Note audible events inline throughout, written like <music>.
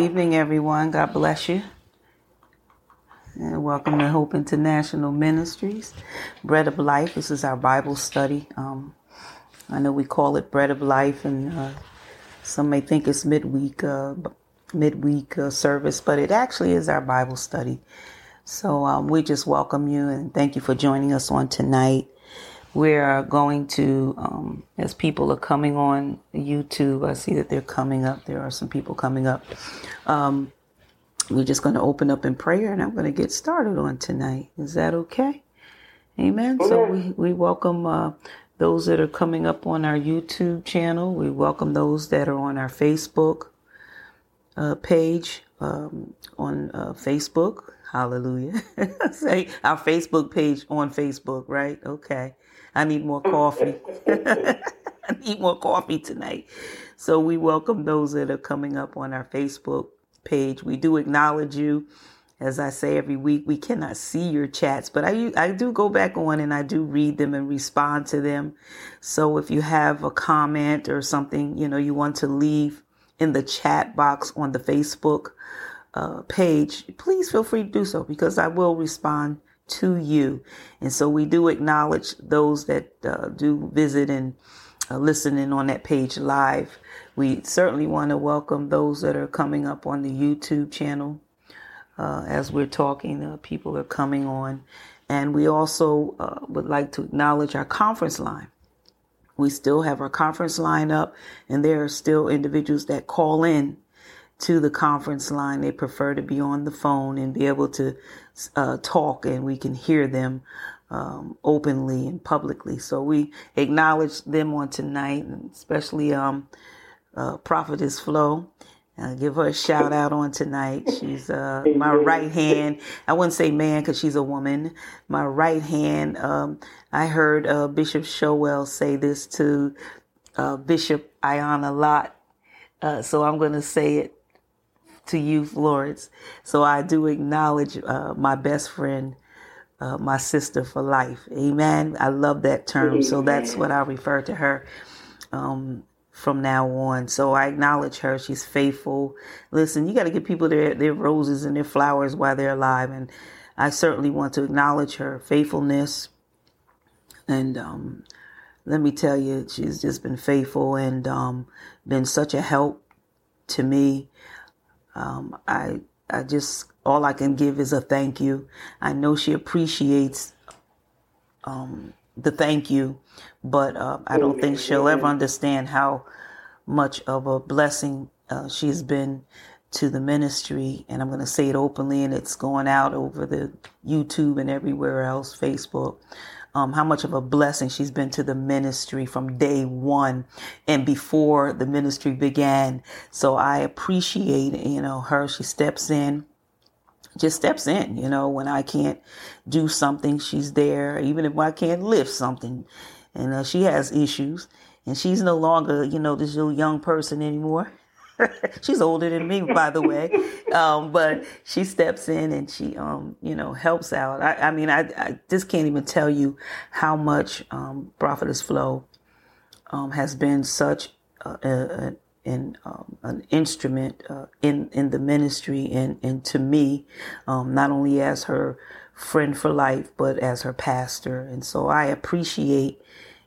Evening, everyone. God bless you. And welcome to Hope International Ministries. Bread of Life. This is our Bible study. Um, I know we call it Bread of Life, and uh, some may think it's midweek, uh, midweek uh, service, but it actually is our Bible study. So um, we just welcome you and thank you for joining us on tonight. We are going to, um, as people are coming on YouTube, I see that they're coming up. There are some people coming up. Um, we're just going to open up in prayer and I'm going to get started on tonight. Is that okay? Amen. So we, we welcome uh, those that are coming up on our YouTube channel. We welcome those that are on our Facebook uh, page um, on uh, Facebook. Hallelujah. <laughs> Say our Facebook page on Facebook, right? Okay. I need more coffee. <laughs> I need more coffee tonight. So we welcome those that are coming up on our Facebook page. We do acknowledge you. As I say every week, we cannot see your chats, but I, I do go back on and I do read them and respond to them. So if you have a comment or something, you know, you want to leave in the chat box on the Facebook uh, page, please feel free to do so because I will respond to you. And so we do acknowledge those that uh, do visit and uh, listen in on that page live. We certainly want to welcome those that are coming up on the YouTube channel. Uh, as we're talking, uh, people are coming on. And we also uh, would like to acknowledge our conference line. We still have our conference line up, and there are still individuals that call in to the conference line. They prefer to be on the phone and be able to uh, talk, and we can hear them um, openly and publicly. So we acknowledge them on tonight, and especially um, uh, Prophetess Flo. Uh, give her a shout out on tonight. She's uh, my right hand. I wouldn't say man because she's a woman. My right hand. Um, I heard uh, Bishop Showell say this to uh, Bishop Iana Lott. Uh, so I'm going to say it to you, Florence. So I do acknowledge uh, my best friend, my sister for life. Amen. I love that term. So that's what I refer to her. Um, from now on. So I acknowledge her. She's faithful. Listen, you got to give people their, their roses and their flowers while they're alive. And I certainly want to acknowledge her faithfulness. And um, let me tell you, she's just been faithful and um, been such a help to me. Um, I I just all I can give is a thank you. I know she appreciates um, the thank you, but uh, I don't think she'll ever understand how much of a blessing uh, she's been to the ministry. And I'm going to say it openly, and it's going out over the YouTube and everywhere else, Facebook. Um, how much of a blessing she's been to the ministry from day one and before the ministry began. So I appreciate, you know, her. She steps in just steps in, you know, when I can't do something, she's there. Even if I can't lift something, and uh, she has issues, and she's no longer, you know, this little young person anymore. <laughs> she's older than me, by the way, um, but she steps in and she, um, you know, helps out. I, I mean, I, I, just can't even tell you how much um, Prophetess Flo um, has been such a, a, and um, an instrument uh, in in the ministry and and to me, um, not only as her friend for life, but as her pastor. And so I appreciate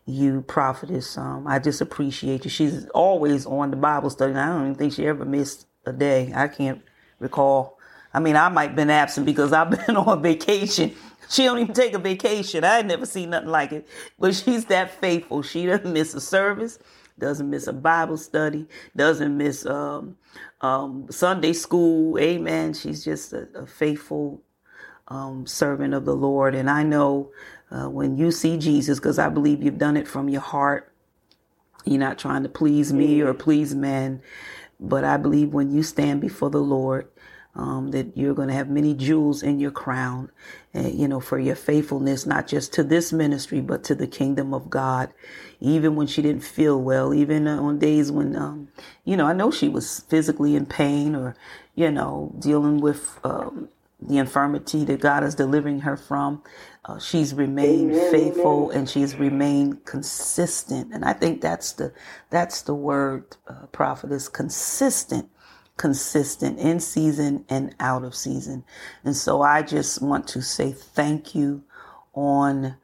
you, prophetess. Um, I just appreciate you. She's always on the Bible study. I don't even think she ever missed a day. I can't recall. I mean, I might have been absent because I've <laughs> been on vacation. She don't even take a vacation. I never seen nothing like it. But she's that faithful. She doesn't miss a service doesn't miss a Bible study, doesn't miss um, um, Sunday school. Amen. She's just a, a faithful um, servant of the Lord. And I know uh, when you see Jesus, because I believe you've done it from your heart, you're not trying to please me or please men, but I believe when you stand before the Lord, um, that you're going to have many jewels in your crown, uh, you know, for your faithfulness, not just to this ministry, but to the kingdom of God. Even when she didn't feel well, even on days when, um, you know, I know she was physically in pain or, you know, dealing with um, the infirmity that God is delivering her from. Uh, she's remained amen, faithful amen. and she's remained consistent. And I think that's the, that's the word, uh, prophet is consistent consistent in season and out of season. And so I just want to say thank you on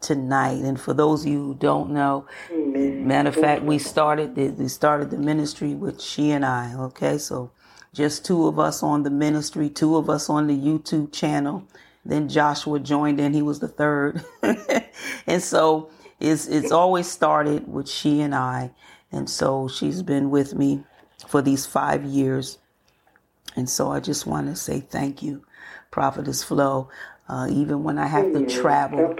tonight. And for those of you who don't know, Amen. matter of fact, we started the, we started the ministry with she and I. Okay, so just two of us on the ministry, two of us on the YouTube channel. Then Joshua joined in; he was the third. <laughs> and so it's it's always started with she and I. And so she's been with me for these five years. And so I just want to say thank you, Prophetess Flo. Uh, even when I have to travel,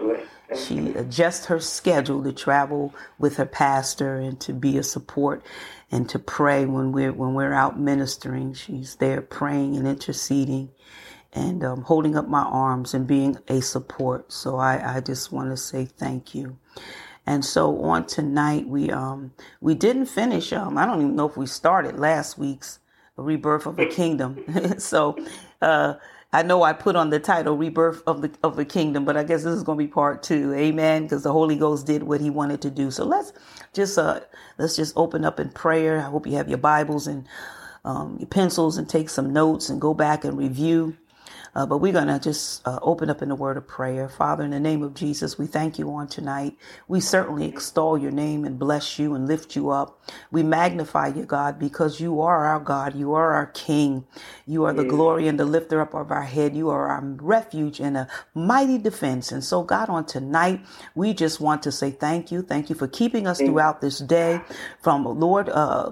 she adjusts her schedule to travel with her pastor and to be a support and to pray when we're when we're out ministering. She's there praying and interceding and um, holding up my arms and being a support. So I, I just want to say thank you. And so on tonight, we um we didn't finish. Um, I don't even know if we started last week's rebirth of the kingdom. <laughs> so uh I know I put on the title "Rebirth of the of the Kingdom," but I guess this is going to be part two. Amen. Because the Holy Ghost did what He wanted to do. So let's just uh let's just open up in prayer. I hope you have your Bibles and um, your pencils and take some notes and go back and review uh, but we're going to just uh, open up in a word of prayer. Father, in the name of Jesus, we thank you on tonight. We certainly extol your name and bless you and lift you up. We magnify you, God, because you are our God. You are our King. You are the glory and the lifter up of our head. You are our refuge and a mighty defense. And so, God, on tonight, we just want to say thank you. Thank you for keeping us throughout this day from, Lord, uh,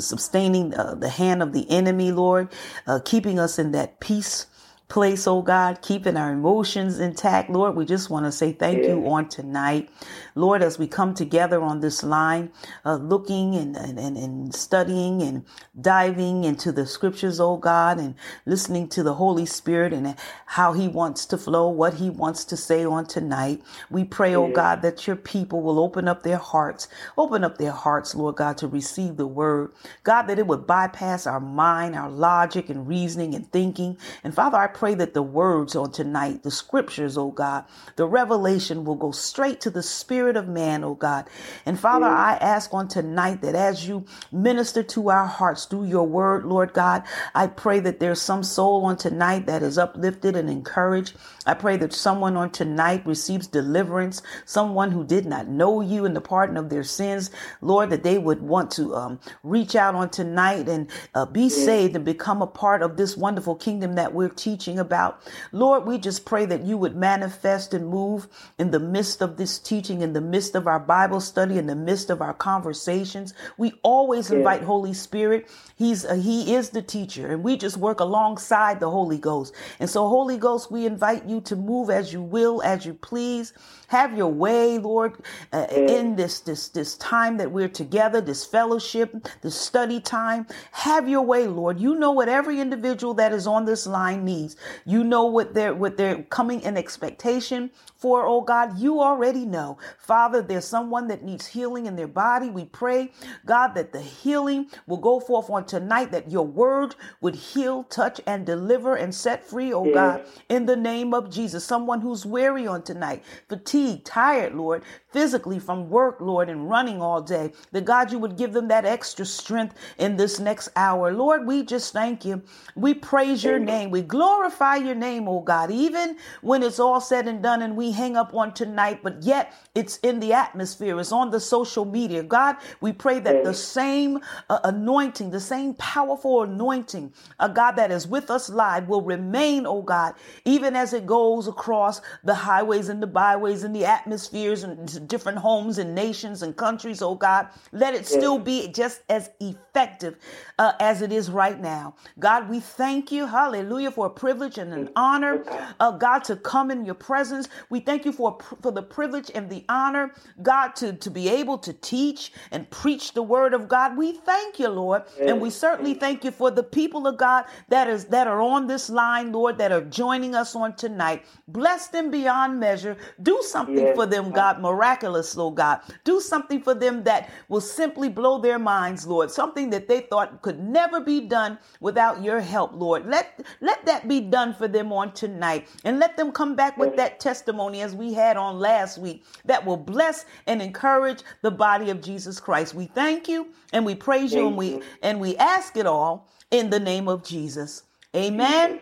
sustaining uh, the hand of the enemy, Lord, uh, keeping us in that peace place, oh God, keeping our emotions intact. Lord, we just want to say thank yeah. you on tonight. Lord, as we come together on this line, uh, looking and, and, and studying and diving into the scriptures, oh God, and listening to the Holy Spirit and how he wants to flow, what he wants to say on tonight. We pray, oh God, that your people will open up their hearts, open up their hearts, Lord God, to receive the word. God, that it would bypass our mind, our logic and reasoning and thinking. And Father, I pray that the words on tonight, the scriptures, oh God, the revelation will go straight to the spirit of man, oh God. And Father, mm. I ask on tonight that as you minister to our hearts through your word, Lord God, I pray that there's some soul on tonight that is uplifted and encouraged. I pray that someone on tonight receives deliverance, someone who did not know you and the pardon of their sins, Lord, that they would want to um, reach out on tonight and uh, be saved and become a part of this wonderful kingdom that we're teaching about. Lord, we just pray that you would manifest and move in the midst of this teaching, in the midst of our Bible study, in the midst of our conversations. We always invite Holy Spirit. He's uh, he is the teacher, and we just work alongside the Holy Ghost. And so, Holy Ghost, we invite you to move as you will, as you please. Have your way, Lord, uh, in this this this time that we're together, this fellowship, this study time. Have your way, Lord. You know what every individual that is on this line needs. You know what they're what they're coming in expectation for, oh God. You already know. Father, there's someone that needs healing in their body. We pray, God, that the healing will go forth on tonight, that your word would heal, touch, and deliver and set free, oh God, in the name of Jesus. Someone who's weary on tonight, fatigued fatigued, tired, Lord, physically from work, Lord, and running all day, that God, you would give them that extra strength in this next hour. Lord, we just thank you. We praise your name. We glorify your name, oh God, even when it's all said and done and we hang up on tonight, but yet it's in the atmosphere, it's on the social media. God, we pray that the same uh, anointing, the same powerful anointing, a God that is with us live will remain, oh God, even as it goes across the highways and the byways and the atmospheres and different homes and nations and countries, oh God. Let it still be just as effective uh, as it is right now. God, we thank you, hallelujah, for a privilege and an honor, uh, God, to come in your presence. We thank you for, for the privilege and the honor, God, to, to be able to teach and preach the word of God. We thank you, Lord. And we certainly thank you for the people of God that is that are on this line, Lord, that are joining us on tonight. Bless them beyond measure. Do something yes. for them, God, miraculous, Lord God. Do something for them that will simply blow their minds, Lord. Something that they thought could never be done without your help, Lord. Let let that be done for them on tonight. And let them come back with that testimony as we had on last week that will bless and encourage the body of Jesus Christ. We thank you and we praise you and we and we ask it all in the name of Jesus. Amen.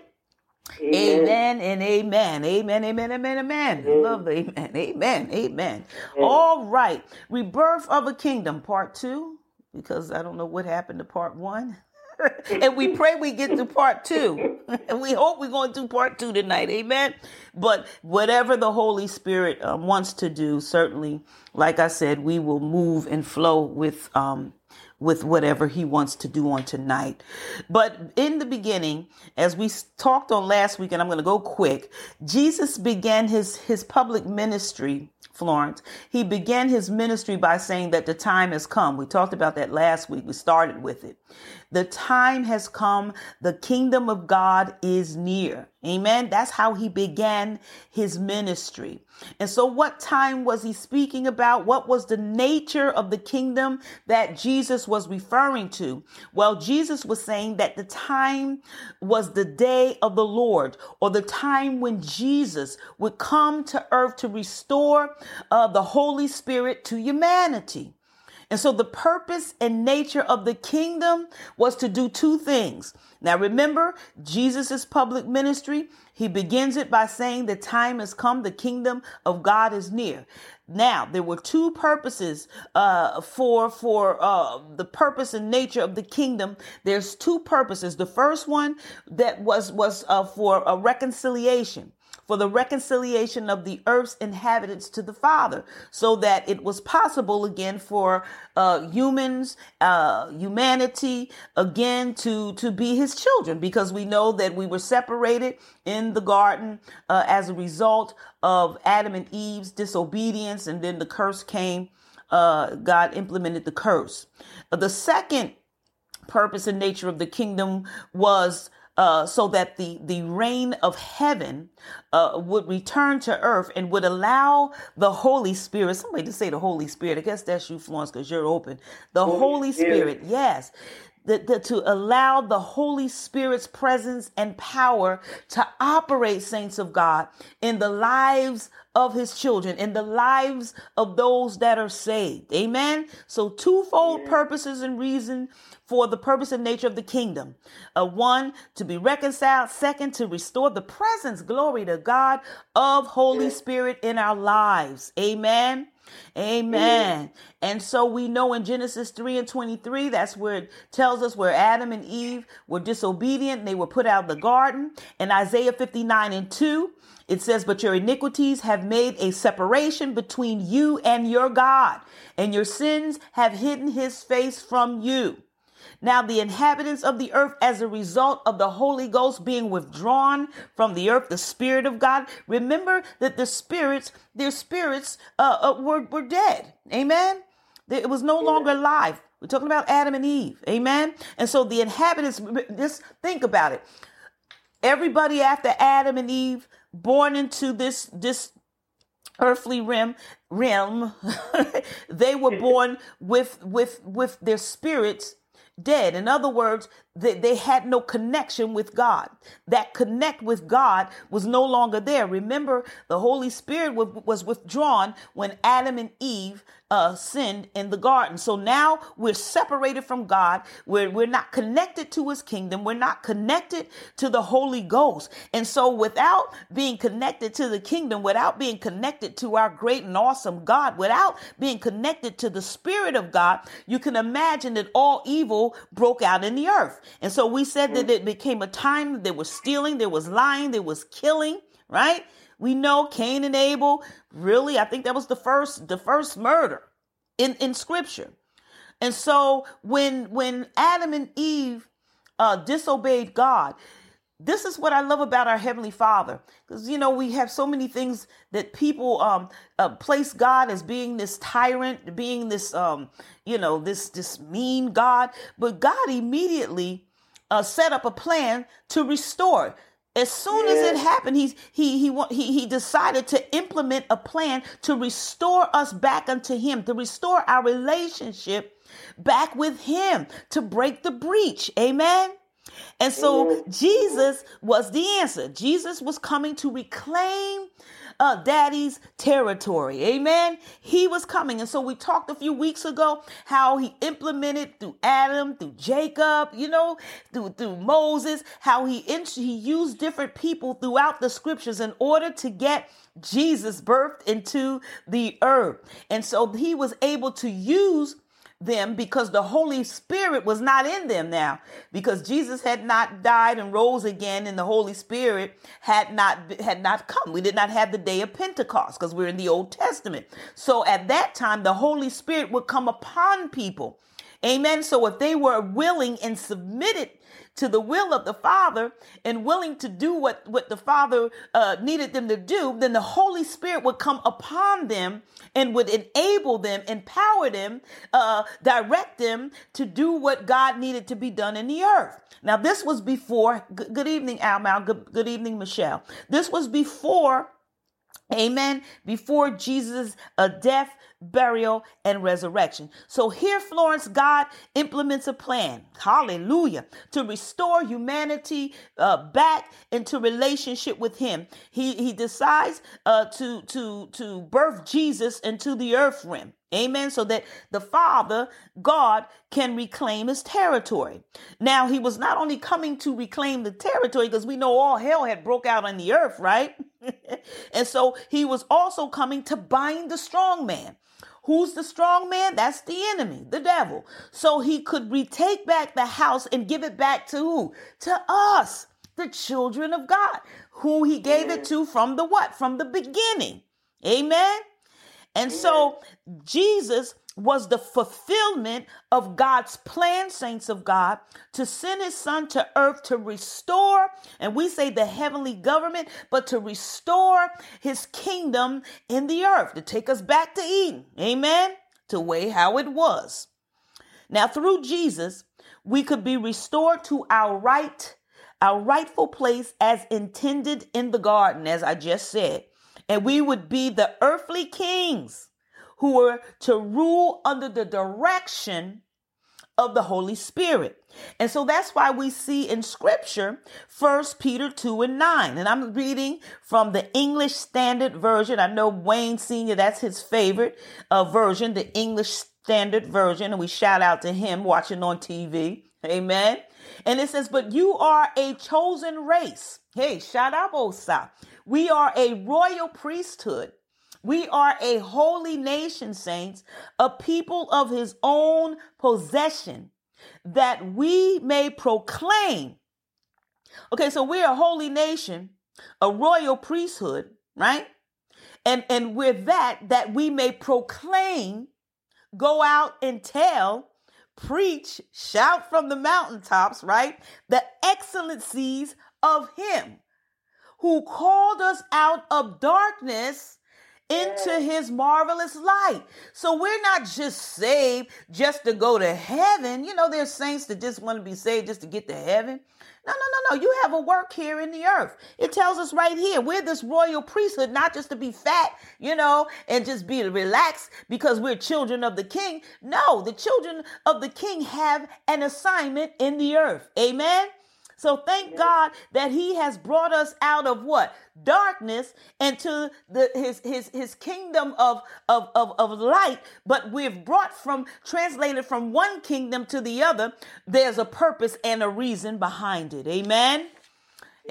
Amen. and amen. Amen. Amen. Amen. Amen. amen. Love the amen. Amen. Amen. All right. Rebirth of a kingdom, part two, because I don't know what happened to part one. <laughs> and we pray we get to part two. <laughs> and we hope we're going to do part two tonight. Amen. But whatever the Holy Spirit um, wants to do, certainly, like I said, we will move and flow with um, with whatever he wants to do on tonight. But in the beginning, as we talked on last week, and I'm going to go quick, Jesus began his, his public ministry Florence. He began his ministry by saying that the time has come. We talked about that last week. We started with it. The time has come. The kingdom of God is near. Amen. That's how he began his ministry. And so, what time was he speaking about? What was the nature of the kingdom that Jesus was referring to? Well, Jesus was saying that the time was the day of the Lord, or the time when Jesus would come to earth to restore uh, the Holy Spirit to humanity. And so the purpose and nature of the kingdom was to do two things. Now remember, Jesus' public ministry, he begins it by saying the time has come, the kingdom of God is near. Now, there were two purposes uh, for for uh, the purpose and nature of the kingdom. There's two purposes. The first one that was was uh, for a reconciliation for the reconciliation of the earth's inhabitants to the Father, so that it was possible again for uh, humans, uh, humanity, again to to be His children, because we know that we were separated in the garden uh, as a result of Adam and Eve's disobedience, and then the curse came. Uh, God implemented the curse. the second purpose and nature of the kingdom was uh, so that the, the reign of heaven uh, would return to earth and would allow the Holy Spirit, somebody to say the Holy Spirit, I guess that's you, Florence, because you're open. The Holy, Holy Spirit, Spirit, yes. The, the, to allow the Holy Spirit's presence and power to operate, saints of God, in the lives of his children, in the lives of those that are saved. Amen. So, twofold purposes and reason for the purpose and nature of the kingdom. Uh, one, to be reconciled. Second, to restore the presence, glory to God, of Holy Spirit in our lives. Amen. Amen. And so we know in Genesis 3 and 23, that's where it tells us where Adam and Eve were disobedient they were put out of the garden. And Isaiah 59 and 2, it says, But your iniquities have made a separation between you and your God, and your sins have hidden his face from you. Now, the inhabitants of the earth, as a result of the Holy Ghost being withdrawn from the earth, the Spirit of God, remember that the spirits, their spirits, uh, uh, were, were dead. Amen. It was no longer alive. We're talking about Adam and Eve. Amen. And so the inhabitants, just think about it. Everybody after Adam and Eve, born into this, this earthly realm realm <laughs> they were <laughs> born with with with their spirits dead. In other words, they, they had no connection with God. That connect with God was no longer there. Remember, the Holy Spirit was withdrawn when Adam and Eve uh, sinned in the garden. So now we're separated from God. We're, we're not connected to his kingdom. We're not connected to the Holy Ghost. And so without being connected to the kingdom, without being connected to our great and awesome God, without being connected to the Spirit of God, you can imagine that all evil broke out in the earth. And so we said that it became a time that there was stealing, there was lying, there was killing, right? We know Cain and Abel, really, I think that was the first the first murder in, in scripture. And so when when Adam and Eve uh, disobeyed God, this is what I love about our Heavenly Father. Because, you know, we have so many things that people um, uh, place God as being this tyrant, being this, um, you know, this, this mean God. But God immediately uh, set up a plan to restore. As soon as it happened, he's, he, he, he, he decided to implement a plan to restore us back unto him, to restore our relationship back with him, to break the breach. Amen. And so mm-hmm. Jesus was the answer. Jesus was coming to reclaim uh, daddy's territory. Amen. He was coming. And so we talked a few weeks ago how he implemented through Adam, through Jacob, you know, through, through Moses, how he, he used different people throughout the scriptures in order to get Jesus birthed into the earth. And so he was able to use them because the Holy Spirit was not in them now because Jesus had not died and rose again and the Holy Spirit had not had not come. We did not have the day of Pentecost because we're in the Old Testament. So at that time the Holy Spirit would come upon people. Amen. So if they were willing and submitted to the will of the Father and willing to do what, what the Father uh, needed them to do, then the Holy Spirit would come upon them and would enable them, empower them, uh, direct them to do what God needed to be done in the earth. Now, this was before, good, good evening, Almal. Good, good evening, Michelle. This was before Amen. Before Jesus' uh, death, burial, and resurrection. So here, Florence, God implements a plan. Hallelujah. To restore humanity uh, back into relationship with Him. He he decides uh, to to to birth Jesus into the earth realm. Amen. So that the Father, God, can reclaim his territory. Now, he was not only coming to reclaim the territory, because we know all hell had broke out on the earth, right? <laughs> and so he was also coming to bind the strong man. Who's the strong man? That's the enemy, the devil. So he could retake back the house and give it back to who? To us, the children of God, who he gave it to from the what? From the beginning. Amen. And so Jesus was the fulfillment of God's plan, saints of God, to send his son to earth to restore, and we say the heavenly government, but to restore his kingdom in the earth, to take us back to Eden. Amen. To way how it was. Now, through Jesus, we could be restored to our right, our rightful place as intended in the garden, as I just said. And we would be the earthly kings who were to rule under the direction of the Holy Spirit. And so that's why we see in scripture, First Peter 2 and 9. And I'm reading from the English Standard Version. I know Wayne Sr., that's his favorite uh, version, the English Standard Version. And we shout out to him watching on TV. Amen. And it says, But you are a chosen race. Hey, shout out, Osa. We are a royal priesthood we are a holy nation, saints, a people of his own possession, that we may proclaim. Okay, so we're a holy nation, a royal priesthood, right? And and with that, that we may proclaim, go out and tell, preach, shout from the mountaintops, right? The excellencies of him who called us out of darkness into his marvelous light. So we're not just saved just to go to heaven. You know, there's saints that just want to be saved just to get to heaven. No, no, no, no. You have a work here in the earth. It tells us right here, we're this royal priesthood, not just to be fat, you know, and just be relaxed because we're children of the king. No, the children of the king have an assignment in the earth. Amen. So thank God that he has brought us out of what? Darkness into the his his his kingdom of of of, of light, but we've brought from translated from one kingdom to the other. There's a purpose and a reason behind it. Amen.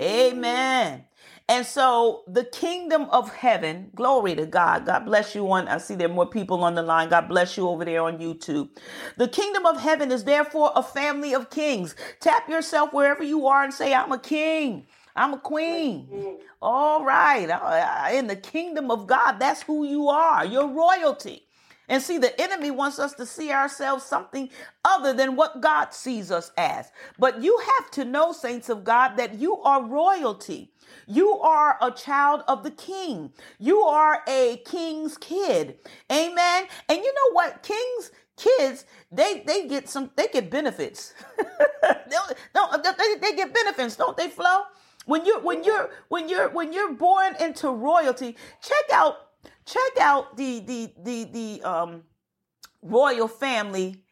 Amen. And so the kingdom of heaven, glory to God. God bless you on. I see there are more people on the line. God bless you over there on YouTube. The kingdom of heaven is therefore a family of kings. Tap yourself wherever you are and say, I'm a king. I'm a queen. All right. In the kingdom of God, that's who you are. You're royalty. And see, the enemy wants us to see ourselves something other than what God sees us as. But you have to know, saints of God, that you are royalty. You are a child of the king. You are a king's kid. Amen. And you know what? Kings kids they they get some they get benefits <laughs> no they, they get benefits don't they Flo when you're when you're when you're when you're born into royalty check out check out the the the the um royal family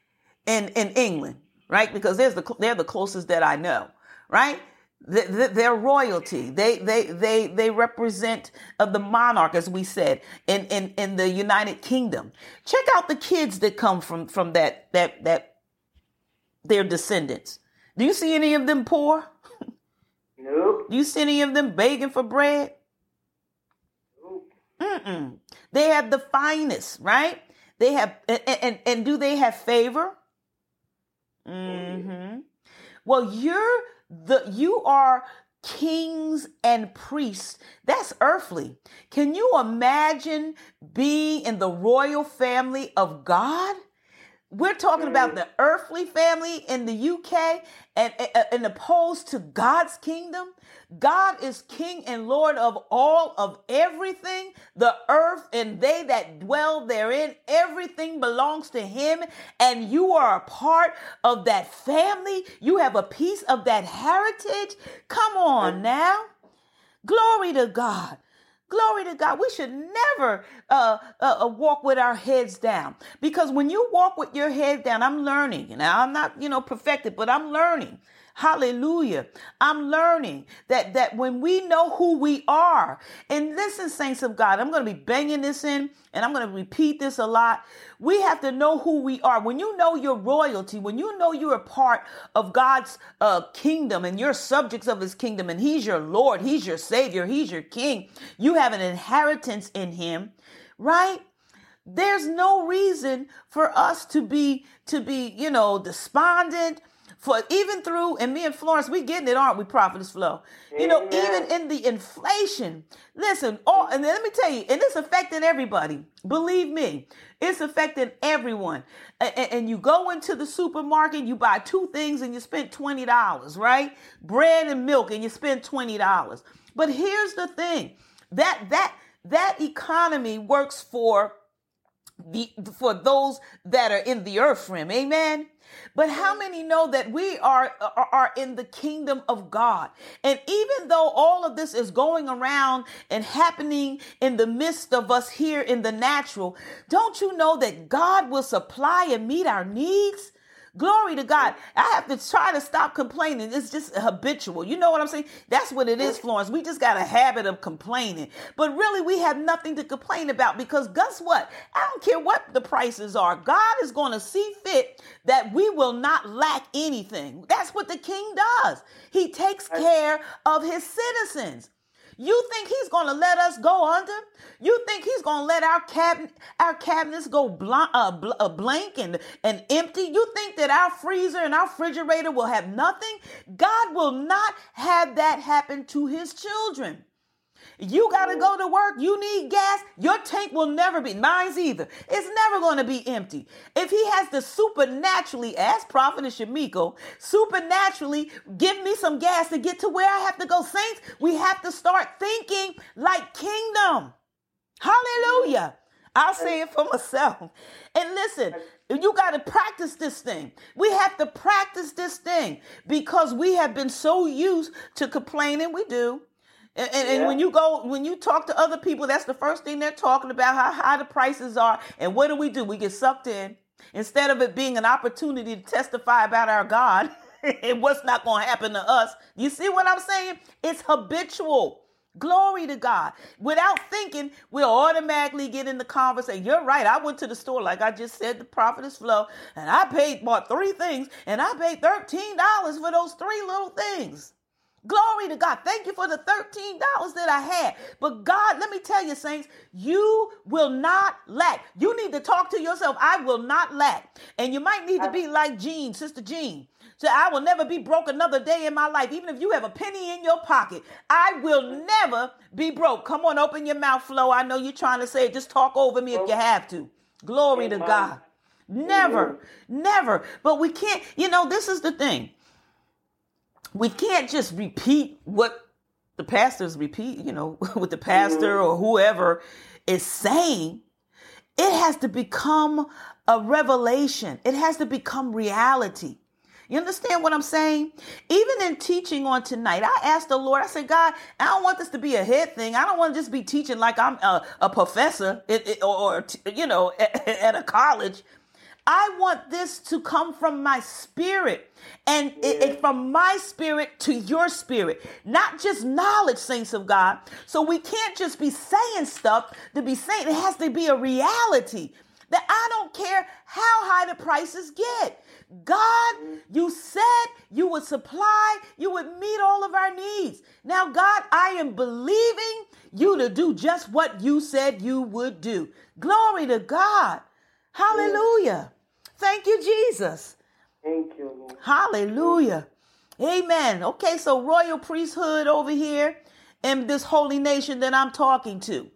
in in England right because there's the they're the closest that I know right They're royalty. They they they they represent uh, the monarch, as we said in, in in the United Kingdom. Check out the kids that come from from that that that their descendants. Do you see any of them poor? Nope. Do you see any of them begging for bread? Nope. Mm-mm. They have the finest, right? They have, and, and, and do they have favor? Mm-hmm. Well, you're the, you are kings and priests. That's earthly. Can you imagine being in the royal family of God? We're talking about mm-hmm. the earthly family in the UK and, and, opposed to God's kingdom. God is king and Lord of all of everything, the earth and they that dwell therein. Everything belongs to him and you are a part of that family. You have a piece of that heritage. Come on now. Glory to God. Glory to God. We should never uh, uh, uh, walk with our heads down because when you walk with your head down, I'm learning. Now I'm not, you know, perfected, but I'm learning Hallelujah. I'm learning that, that when we know who we are, and listen, saints of God, I'm going to be banging this in and I'm going to repeat this a lot. We have to know who we are. When you know your royalty, when you know you're a part of God's uh, kingdom and you're subjects of his kingdom and he's your Lord, he's your savior, he's your king, you have an inheritance in him, right? There's no reason for us to be, to be, you know, despondent for even through, and me and Florence, we getting it, aren't we, Prophetess Flo? You know, even in the inflation, listen, all, and let me tell you, and it's affecting everybody. Believe me, it's affecting everyone. And, and you go into the supermarket, you buy two things and you spend $20, right? Bread and milk and you spend $20. But here's the thing that, that, that economy works for the, for those that are in the earth realm. Amen. But how mm-hmm. many know that we are, are, are in the kingdom of God? And even though all of this is going around and happening in the midst of us here in the natural, don't you know that God will supply and meet our needs? Glory to God. I have to try to stop complaining. It's just habitual. You know what I'm saying? That's what it is, Florence. We just got a habit of complaining. But really, we have nothing to complain about because guess what? I don't care what the prices are. God is going to see fit that we will not lack anything. That's what the king does. He takes care of his citizens. You think he's going to let us go under? You think he's going to let our cabinet, our cabinets go blank, uh, bl- uh, blank and, and empty? You think that our freezer and our refrigerator will have nothing? God will not have that happen to his children. You got to go to work. You need gas. Your tank will never be, mine's either. It's never going to be empty. If he has to supernaturally, as Prophet Shamiko, supernaturally give me some gas to get to where I have to go, saints, we have to start thinking like kingdom. Hallelujah. I'll say it for myself. And listen, you got to practice this thing. We have to practice this thing because we have been so used to complaining. We do. And, and, yeah. and, when you go, when you talk to other people, that's the first thing they're talking about how high the prices are. And what do we do? We get sucked in. Instead of it being an opportunity to testify about our God <laughs> and what's not going to happen to us. You see what I'm saying? It's habitual. Glory to God. Without thinking, we'll automatically get in the conversation. You're right. I went to the store, like I just said, the prophetess Flo, and I paid, bought three things, and I paid $13 for those three little things. Glory to God. Thank you for the $13 that I had. But God, let me tell you, saints, you will not lack. You need to talk to yourself. I will not lack. And you might need to be like Jean, Sister Jean. So I will never be broke another day in my life. Even if you have a penny in your pocket, I will never be broke. Come on, open your mouth, Flo. I know you're trying to say it. Just talk over me if you have to. Glory to God. Never, never. But we can't, you know, this is the thing we can't just repeat what the pastors repeat, you know, <laughs> with the pastor mm-hmm. or whoever is saying. It has to become a revelation. It has to become reality. You understand what I'm saying? Even in teaching on tonight, I asked the Lord, I said, God, I don't want this to be a head thing. I don't want to just be teaching like I'm a, a professor or, or, you know, at, <laughs> at a college. I want this to come from my spirit and it, it- from my spirit to your spirit, not just knowledge, saints of God. So we can't just be saying stuff to be saying, it has to be a reality that I don't care how high the prices get. God, you said you would supply, you would meet all of our needs. Now, God, I am believing you to do just what you said you would do. Glory to God. Hallelujah. Thank you, Jesus. Thank you, Lord. Hallelujah. Amen. Okay, so royal priesthood over here in this holy nation that I'm talking to.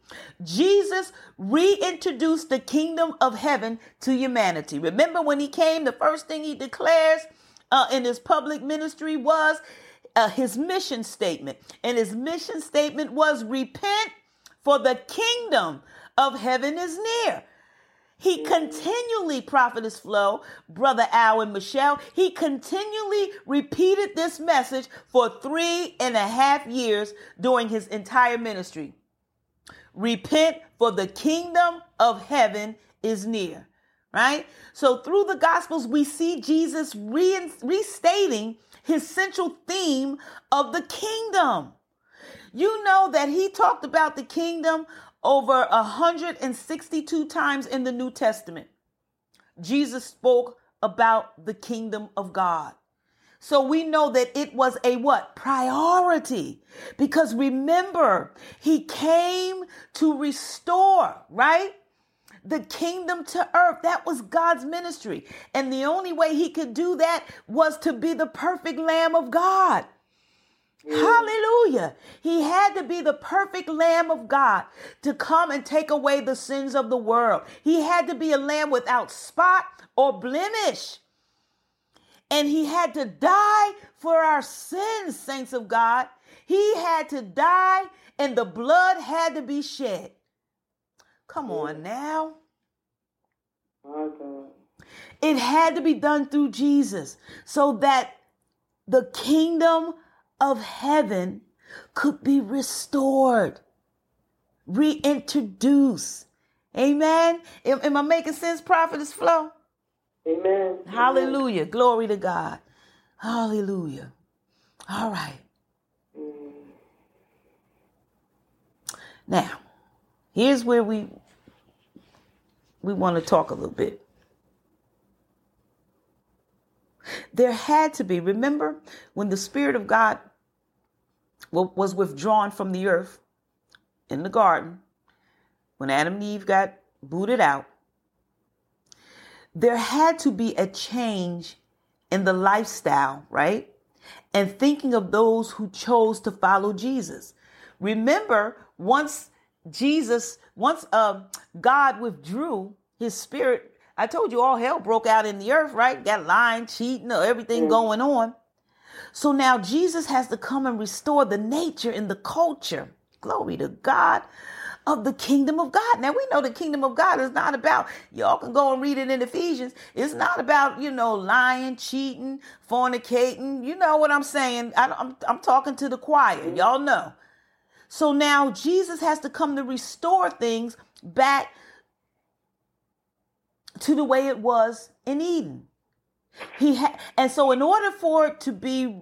Jesus reintroduced the kingdom of heaven to humanity. Remember when he came, the first thing he declares uh, in his public ministry was uh, his mission statement. And his mission statement was repent, for the kingdom of heaven is near. He continually, Prophetess Flo, Brother Al and Michelle, he continually repeated this message for three and a half years during his entire ministry. Repent, for the kingdom of heaven is near. Right? So through the Gospels, we see Jesus re- restating his central theme of the kingdom. You know that he talked about the kingdom over 162 times in the New Testament. Jesus spoke about the kingdom of God. So we know that it was a what? Priority. Because remember, he came to restore, right? The kingdom to earth. That was God's ministry. And the only way he could do that was to be the perfect Lamb of God. Hallelujah. He had to be the perfect Lamb of God to come and take away the sins of the world. He had to be a lamb without spot or blemish. And he had to die for our sins, saints of God. He had to die and the blood had to be shed. Come on now. It had to be done through Jesus so that the kingdom of heaven could be restored, reintroduced. Amen. Am, am I making sense, Prophetess Flo? Amen. Hallelujah. Glory to God. Hallelujah. All right. Mm. Now, here's where we we want to talk a little bit. There had to be, remember when the Spirit of God was withdrawn from the earth in the garden, when Adam and Eve got booted out, there had to be a change in the lifestyle, right? And thinking of those who chose to follow Jesus. Remember, once Jesus, once uh, God withdrew his spirit, I told you all hell broke out in the earth, right? Got lying, cheating, uh, everything going on. So now Jesus has to come and restore the nature and the culture. Glory to God of the kingdom of God. Now we know the kingdom of God is not about, y'all can go and read it in Ephesians. It's not about, you know, lying, cheating, fornicating. You know what I'm saying? I, I'm, I'm talking to the choir. Y'all know. So now Jesus has to come to restore things back to the way it was in Eden. He had, and so in order for it to be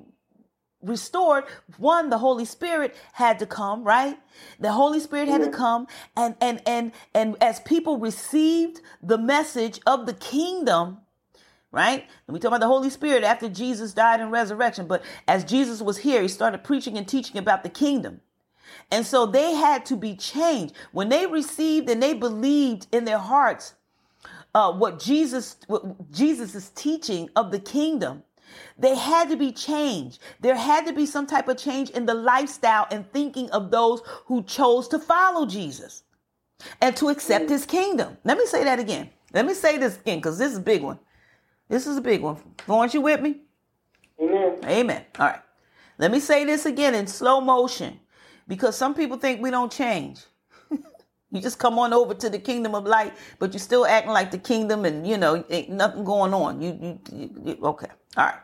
restored, one, the Holy Spirit had to come, right? The Holy Spirit had to mm-hmm. come, and and and and as people received the message of the kingdom, right? And we talk about the Holy Spirit after Jesus died and resurrection, but as Jesus was here, he started preaching and teaching about the kingdom. And so they had to be changed. When they received and they believed in their hearts uh, what Jesus what Jesus' is teaching of the kingdom, they had to be changed. There had to be some type of change in the lifestyle and thinking of those who chose to follow Jesus and to accept his kingdom. Let me say that again. Let me say this again because this is a big one. This is a big one. Florence, you with me? Amen. Amen. All right. Let me say this again in slow motion because some people think we don't change. You just come on over to the kingdom of light, but you're still acting like the kingdom and, you know, ain't nothing going on. You, you, you, you okay. All right.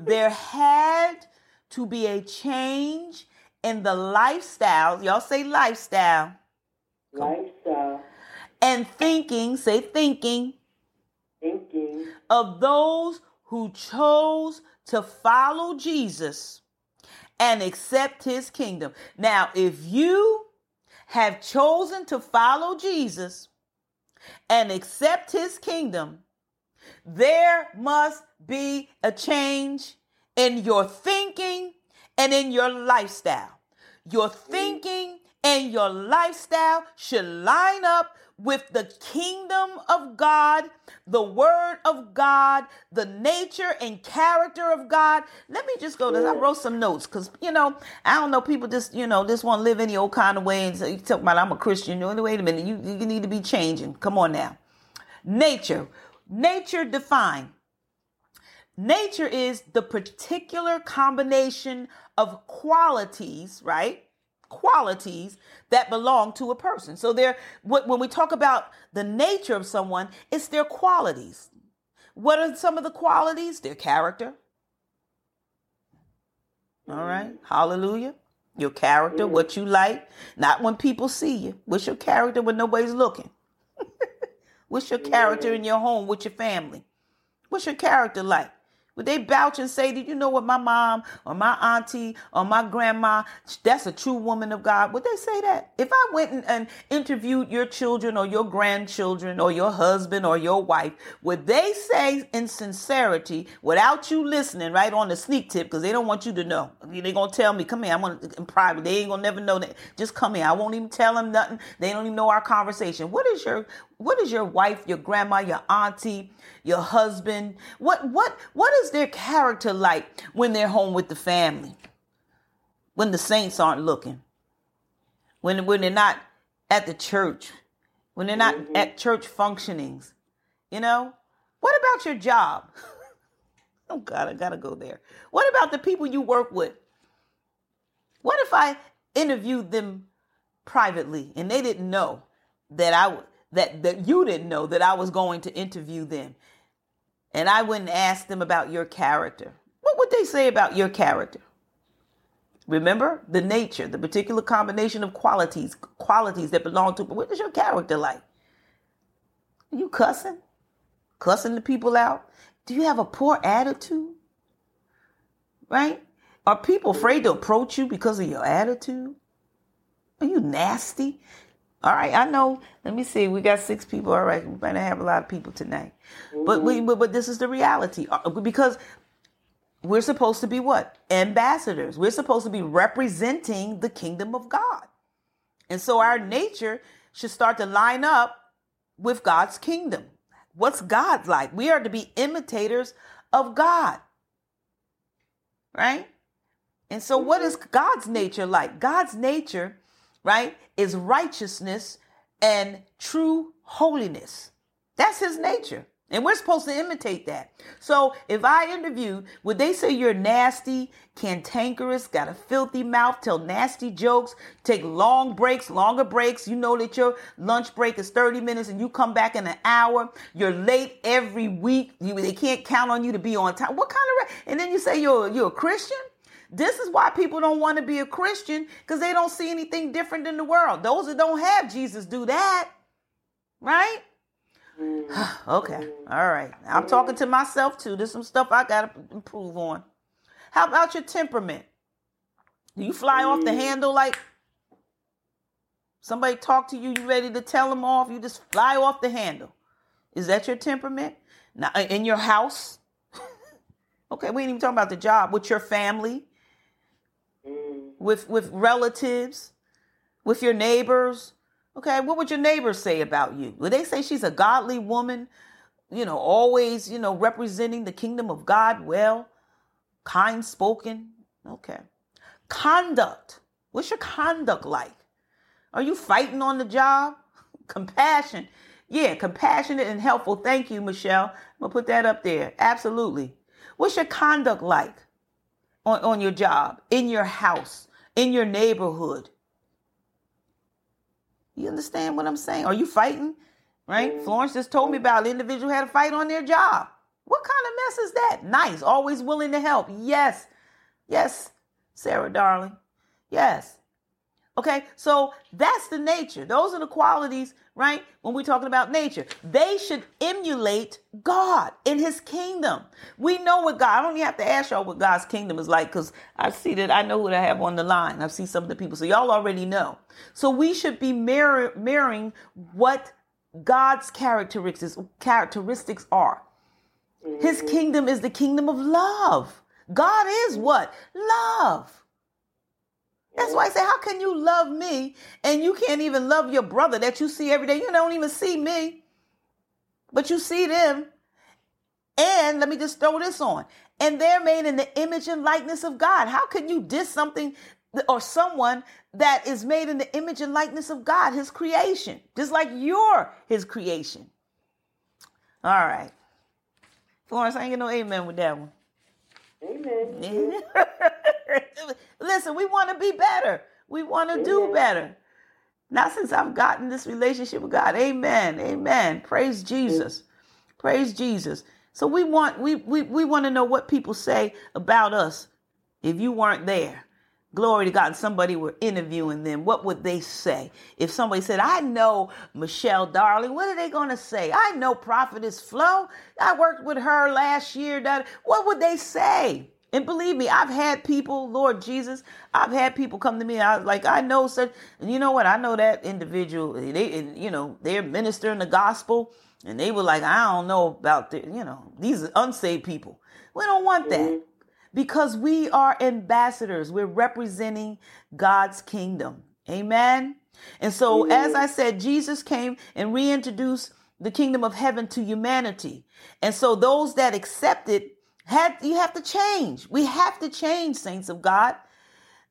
there had to be a change in the lifestyle. Y'all say lifestyle Lifestyle. and thinking, say thinking Thinking. of those who chose to follow Jesus and accept his kingdom. Now, if you have chosen to follow Jesus and accept his kingdom, there must be a change in your thinking and in your lifestyle. Your thinking and your lifestyle should line up with the kingdom of God, the word of God, the nature and character of God. Let me just go to I wrote some notes because you know, I don't know, people just, you know, just want to live any old kind of way and say you talk about I'm a Christian. You know, wait a minute, you, you need to be changing. Come on now. Nature. Nature defined. Nature is the particular combination of qualities, right? Qualities that belong to a person. So there, when we talk about the nature of someone, it's their qualities. What are some of the qualities? Their character. All right. Mm-hmm. Hallelujah. Your character, mm-hmm. what you like, not when people see you. What's your character when nobody's looking? <laughs> What's your character mm-hmm. in your home with your family? What's your character like? Would they vouch and say, Did you know what my mom or my auntie or my grandma, that's a true woman of God? Would they say that? If I went and, and, interviewed your children or your grandchildren or your husband or your wife, would they say in sincerity, without you listening, right on the sneak tip, because they don't want you to know? They're going to tell me, Come here, I'm going to, in private. They ain't going to never know that. Just come here. I won't even tell them nothing. They don't even know our conversation. What is your what is your wife, your grandma, your auntie, your husband? What what what is their character like when they're home with the family? When the saints aren't looking? When when they're not at the church? When they're not mm-hmm. at church functionings? You know? What about your job? <laughs> oh God, I gotta go there. What about the people you work with? What if I interviewed them privately and they didn't know that I would that, that you didn't know that I was going to interview them. And I wouldn't ask them about your character. What would they say about your character? Remember the nature, the particular combination of qualities, qualities that belong to. But What is your character like? Are you cussing? Cussing the people out? Do you have a poor attitude? Right? Are people afraid to approach you because of your attitude? Are you nasty? All right, I know. Let me see. We got six people. All right, we might have a lot of people tonight, mm-hmm. but we but, but this is the reality uh, because we're supposed to be what ambassadors. We're supposed to be representing the kingdom of God, and so our nature should start to line up with God's kingdom. What's God like? We are to be imitators of God, right? And so, what is God's nature like? God's nature right, is righteousness and true holiness. That's his nature. And we're supposed to imitate that. So if I interview, would they say you're nasty, cantankerous, got a filthy mouth, tell nasty jokes, take long breaks, longer breaks? You know that your lunch break is 30 minutes and you come back in an hour. You're late every week. You, they can't count on you to be on time. What kind of, and then you say you're, you're a Christian? This is why people don't want to be a Christian because they don't see anything different in the world. Those that don't have Jesus do that. Right? <sighs> okay. All right. I'm talking to myself too. There's some stuff I got to improve on. How about your temperament? Do you fly off the mm. handle like somebody talk to you, you ready to tell them off, you just fly off the handle? Is that your temperament? Now, in your house? <laughs> okay, we ain't even talking about the job. With your family? With with relatives, with your neighbors. Okay, what would your neighbors say about you? Would they say she's a godly woman, you know, always, you know, representing the kingdom of God well, kind spoken? Okay. Conduct. What's your conduct like? Are you fighting on the job? <laughs> Compassion. Yeah, compassionate and helpful. Thank you, Michelle. I'm going to put that up there. Absolutely. What's your conduct like? on, on your job, in your house, in your neighborhood. You understand what I'm saying? Are you fighting? Right? Florence just told me about an individual had a fight on their job. What kind of mess is that? Nice. Always willing to help. Yes. Yes, Sarah, darling. Yes. Okay, so that's the nature. Those are the qualities, right? When we're talking about nature, they should emulate God in His kingdom. We know what God. I don't even have to ask y'all what God's kingdom is like because I see that I know what I have on the line. I've seen some of the people, so y'all already know. So we should be mirror, mirroring what God's characteristics characteristics are. His mm-hmm. kingdom is the kingdom of love. God is mm-hmm. what? Love. That's why I say, how can you love me and you can't even love your brother that you see every day? You don't even see me, but you see them. And let me just throw this on. And they're made in the image and likeness of God. How can you diss something or someone that is made in the image and likeness of God, his creation, just like you're his creation? All right. Florence, I ain't get no amen with that one. Amen. <laughs> Listen, we want to be better. We want to do better. Not since I've gotten this relationship with God. Amen. Amen. Praise Jesus. Praise Jesus. So we want we we, we want to know what people say about us if you weren't there. Glory to God. And somebody were interviewing them. What would they say? If somebody said, I know Michelle Darling, what are they going to say? I know Prophetess Flo. I worked with her last year. What would they say? And believe me, I've had people, Lord Jesus, I've had people come to me. I was like, I know such, you know what? I know that individual. They, and, you know, they're ministering the gospel, and they were like, I don't know about the, you know, these unsaved people. We don't want that mm-hmm. Because we are ambassadors. We're representing God's kingdom. Amen. And so, as I said, Jesus came and reintroduced the kingdom of heaven to humanity. And so, those that accept it had you have to change. We have to change, saints of God.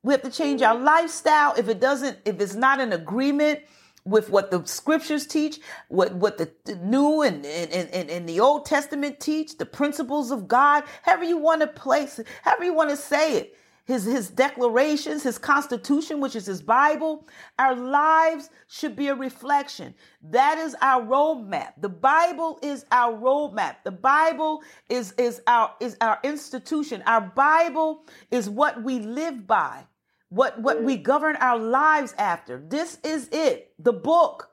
We have to change our lifestyle. If it doesn't, if it's not an agreement with what the scriptures teach, what, what the, the new and, and, and, and the Old Testament teach, the principles of God, however you want to place it, however you want to say it his, his declarations, his constitution, which is his Bible. Our lives should be a reflection. That is our roadmap. The Bible is our roadmap. The Bible is, is our, is our institution. Our Bible is what we live by, what, what we govern our lives after. This is it. The book,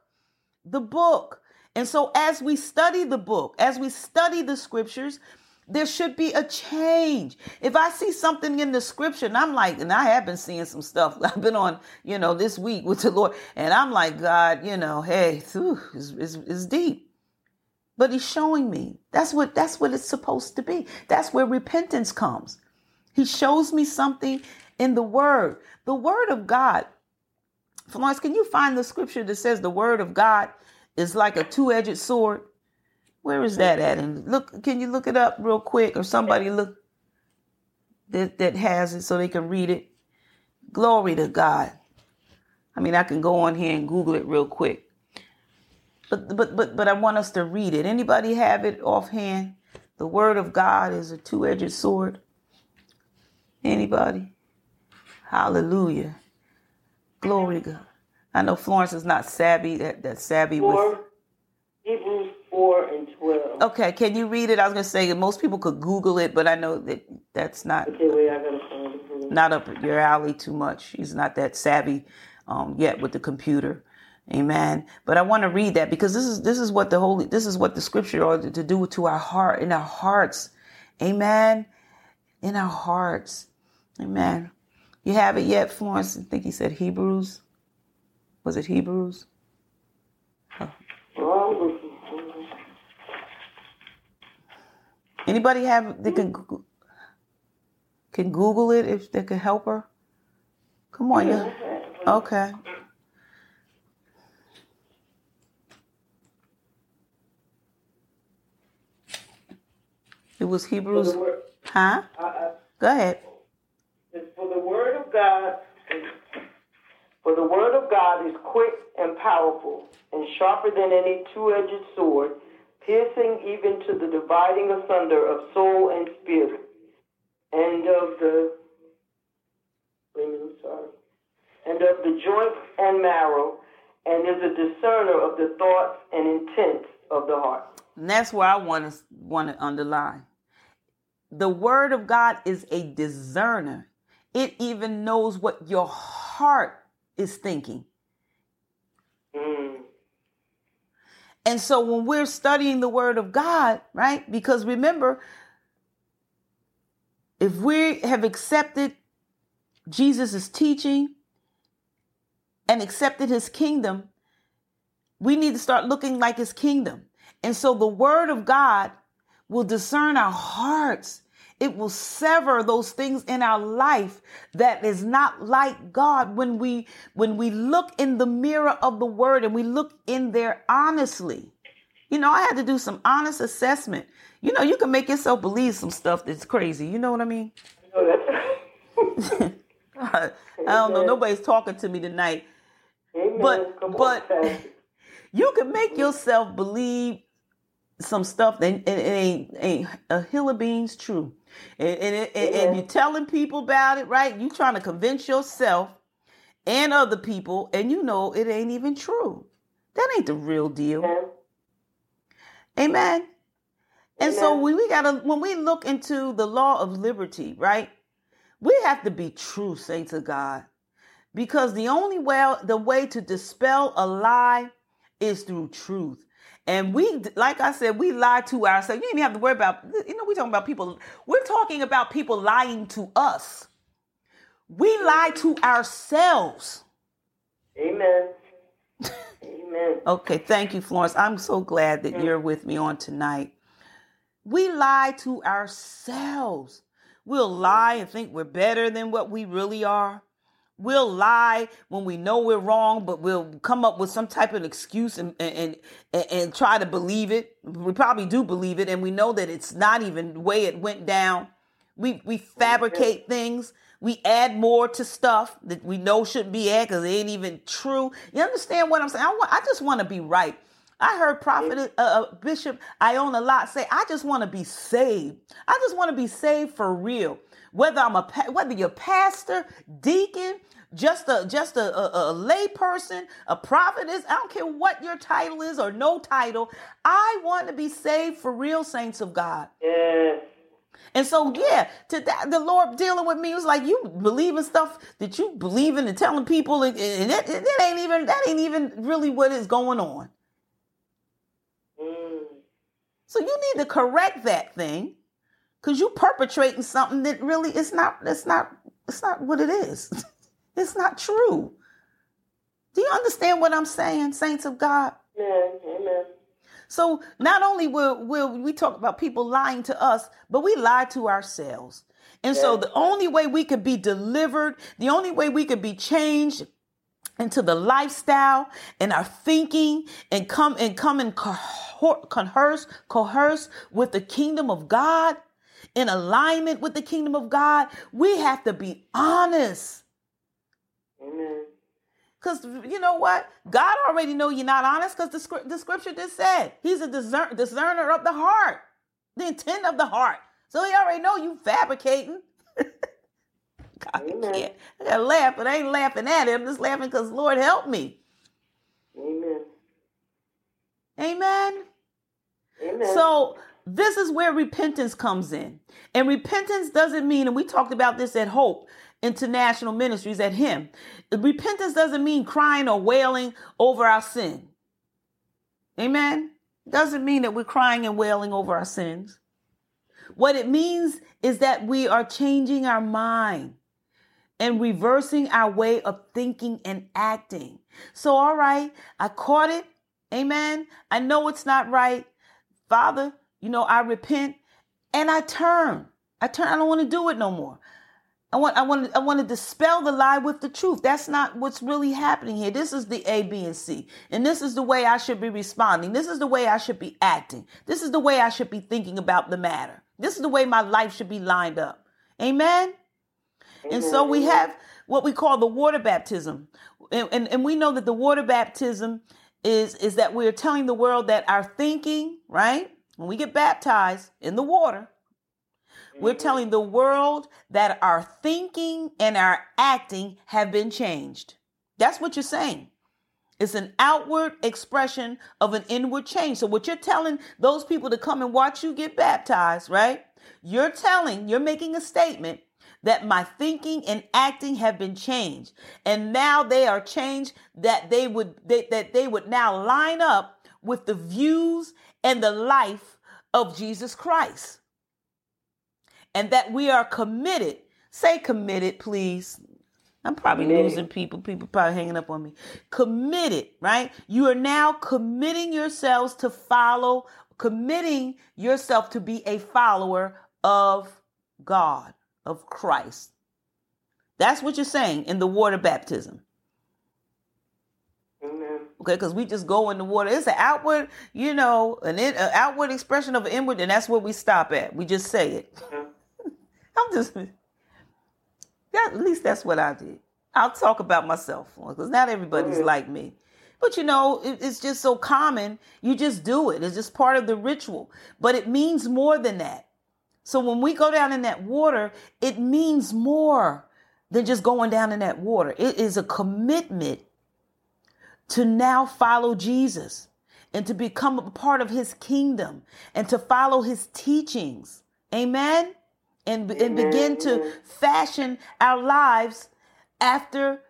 the book. And so as we study the book, as we study the scriptures, there should be a change. If I see something in the scripture and I'm like, and I have been seeing some stuff, <laughs> I've been on, you know, this week with the Lord, and I'm like, God, you know, hey, whew, it's, it's, it's deep. But he's showing me. That's what that's what it's supposed to be. That's where repentance comes. He shows me something in the word. The word of God. Florence, can you find the scripture that says the word of God is like a two-edged sword? Where is that at? And look, can you look it up real quick, or somebody look that that has it so they can read it? Glory to God. I mean, I can go on here and Google it real quick, but but but but I want us to read it. Anybody have it offhand? The Word of God is a two-edged sword. Anybody? Hallelujah. Glory to God. I know Florence is not savvy. That that savvy with. Four, Hebrews 4 and 12. Okay, can you read it? I was gonna say most people could Google it, but I know that that's not Okay, wait, I gotta find it. Hold not up your alley too much. She's not that savvy um, yet with the computer. Amen. But I want to read that because this is this is what the holy this is what the scripture ought to do to our heart in our hearts. Amen. In our hearts. Amen. You have it yet, Florence? I think he said Hebrews. Was it Hebrews? Oh, I'm looking. Hold on. Anybody have they can can Google it if they can help her? Come on, yeah. Okay. It was Hebrews, huh? Go ahead. it's for the word God, for the word of God is quick and powerful, and sharper than any two-edged sword, piercing even to the dividing asunder of soul and spirit, and of the I'm sorry, and of the joints and marrow, and is a discerner of the thoughts and intents of the heart. And that's where I want to want to underline. The word of God is a discerner. It even knows what your heart is thinking. Mm. And so when we're studying the word of God, right? Because remember, if we have accepted Jesus' teaching and accepted his kingdom, we need to start looking like his kingdom. And so the word of God will discern our hearts. It will sever those things in our life that is not like God when we when we look in the mirror of the word and we look in there honestly. You know, I had to do some honest assessment. You know, you can make yourself believe some stuff that's crazy. You know what I mean? <laughs> I don't know. Nobody's talking to me tonight. Amen. But Come but <laughs> you can make yourself believe some stuff that it ain't, ain't a hill of beans true. And, and, it- and, and you're telling people about it, right? You're trying to convince yourself and other people, and you know it ain't even true. That ain't the real deal. Amen. Amen. And so Amen. we, we gotta when we look into the law of liberty, right? We have to be true, saints of God. Because the only way the way to dispel a lie is through truth. And we, like I said, we lie to ourselves. You don't even have to worry about, you know, we're talking about people, we're talking about people lying to us. We lie to ourselves. Amen. <laughs> Amen. Okay, thank you, Florence. I'm so glad that mm. you're with me on tonight. We lie to ourselves. We'll lie and think we're better than what we really are. We'll lie when we know we're wrong, but we'll come up with some type of excuse and and, and and try to believe it. We probably do believe it, and we know that it's not even the way it went down. We we fabricate things. We add more to stuff that we know shouldn't be added because it ain't even true. You understand what I'm saying? I, want, I just want to be right. I heard Prophet uh, uh, Bishop Iona Locke say, "I just want to be saved. I just want to be saved for real. Whether I'm a pa- whether you're pastor, deacon, just a just a, a, a lay person, a prophetess. I don't care what your title is or no title. I want to be saved for real, saints of God. Yes. And so, yeah, to that, the Lord dealing with me was like, you believe in stuff that you believe in and telling people, and, and that, that ain't even that ain't even really what is going on. So you need to correct that thing, because you're perpetrating something that really it's not. It's not. It's not what it is. <laughs> it's not true. Do you understand what I'm saying, saints of God? Amen. Amen. So not only will, will we talk about people lying to us, but we lie to ourselves. And so the only way we could be delivered, the only way we could be changed into the lifestyle and our thinking and come and come and converse, coerce with the kingdom of God in alignment with the kingdom of God, we have to be honest. Amen. Because you know what? God already know you're not honest because the, the scripture just said he's a discern, discerner of the heart, the intent of the heart. So he already know you fabricating. <laughs> I Amen. can't. I gotta laugh, but I ain't laughing at him. I'm just laughing because Lord help me. Amen. Amen. Amen. So this is where repentance comes in. And repentance doesn't mean, and we talked about this at Hope International Ministries at Him. Repentance doesn't mean crying or wailing over our sin. Amen. Doesn't mean that we're crying and wailing over our sins. What it means is that we are changing our mind and reversing our way of thinking and acting. So, all right, I caught it. Amen. I know it's not right. Father, you know, I repent and I turn. I turn. I don't want to do it no more. I want, I want, I want to dispel the lie with the truth. That's not what's really happening here. This is the A, B, and C. And this is the way I should be responding. This is the way I should be acting. This is the way I should be thinking about the matter. This is the way my life should be lined up. Amen. And so we mm-hmm. have what we call the water baptism. And, and, and we know that the water baptism is, is that we're telling the world that our thinking, right? When we get baptized in the water, we're mm-hmm. telling the world that our thinking and our acting have been changed. That's what you're saying. It's an outward expression of an inward change. So, what you're telling those people to come and watch you get baptized, right? You're telling, you're making a statement that my thinking and acting have been changed. And now they are changed that they would they, that they would now line up with the views and the life of Jesus Christ. And that we are committed. Say committed, please. I'm probably committed. losing people. People probably hanging up on me. Committed, right? You are now committing yourselves to follow, committing yourself to be a follower of God, of Christ. That's what you're saying in the water baptism. Okay, because we just go in the water. It's an outward, you know, an, in, an outward expression of an inward, and that's where we stop at. We just say it. <laughs> I'm just that, at least that's what I did. I'll talk about myself because not everybody's mm-hmm. like me. But you know, it, it's just so common. You just do it. It's just part of the ritual. But it means more than that. So when we go down in that water, it means more than just going down in that water. It is a commitment to now follow Jesus and to become a part of his kingdom and to follow his teachings. Amen and, and begin to fashion our lives after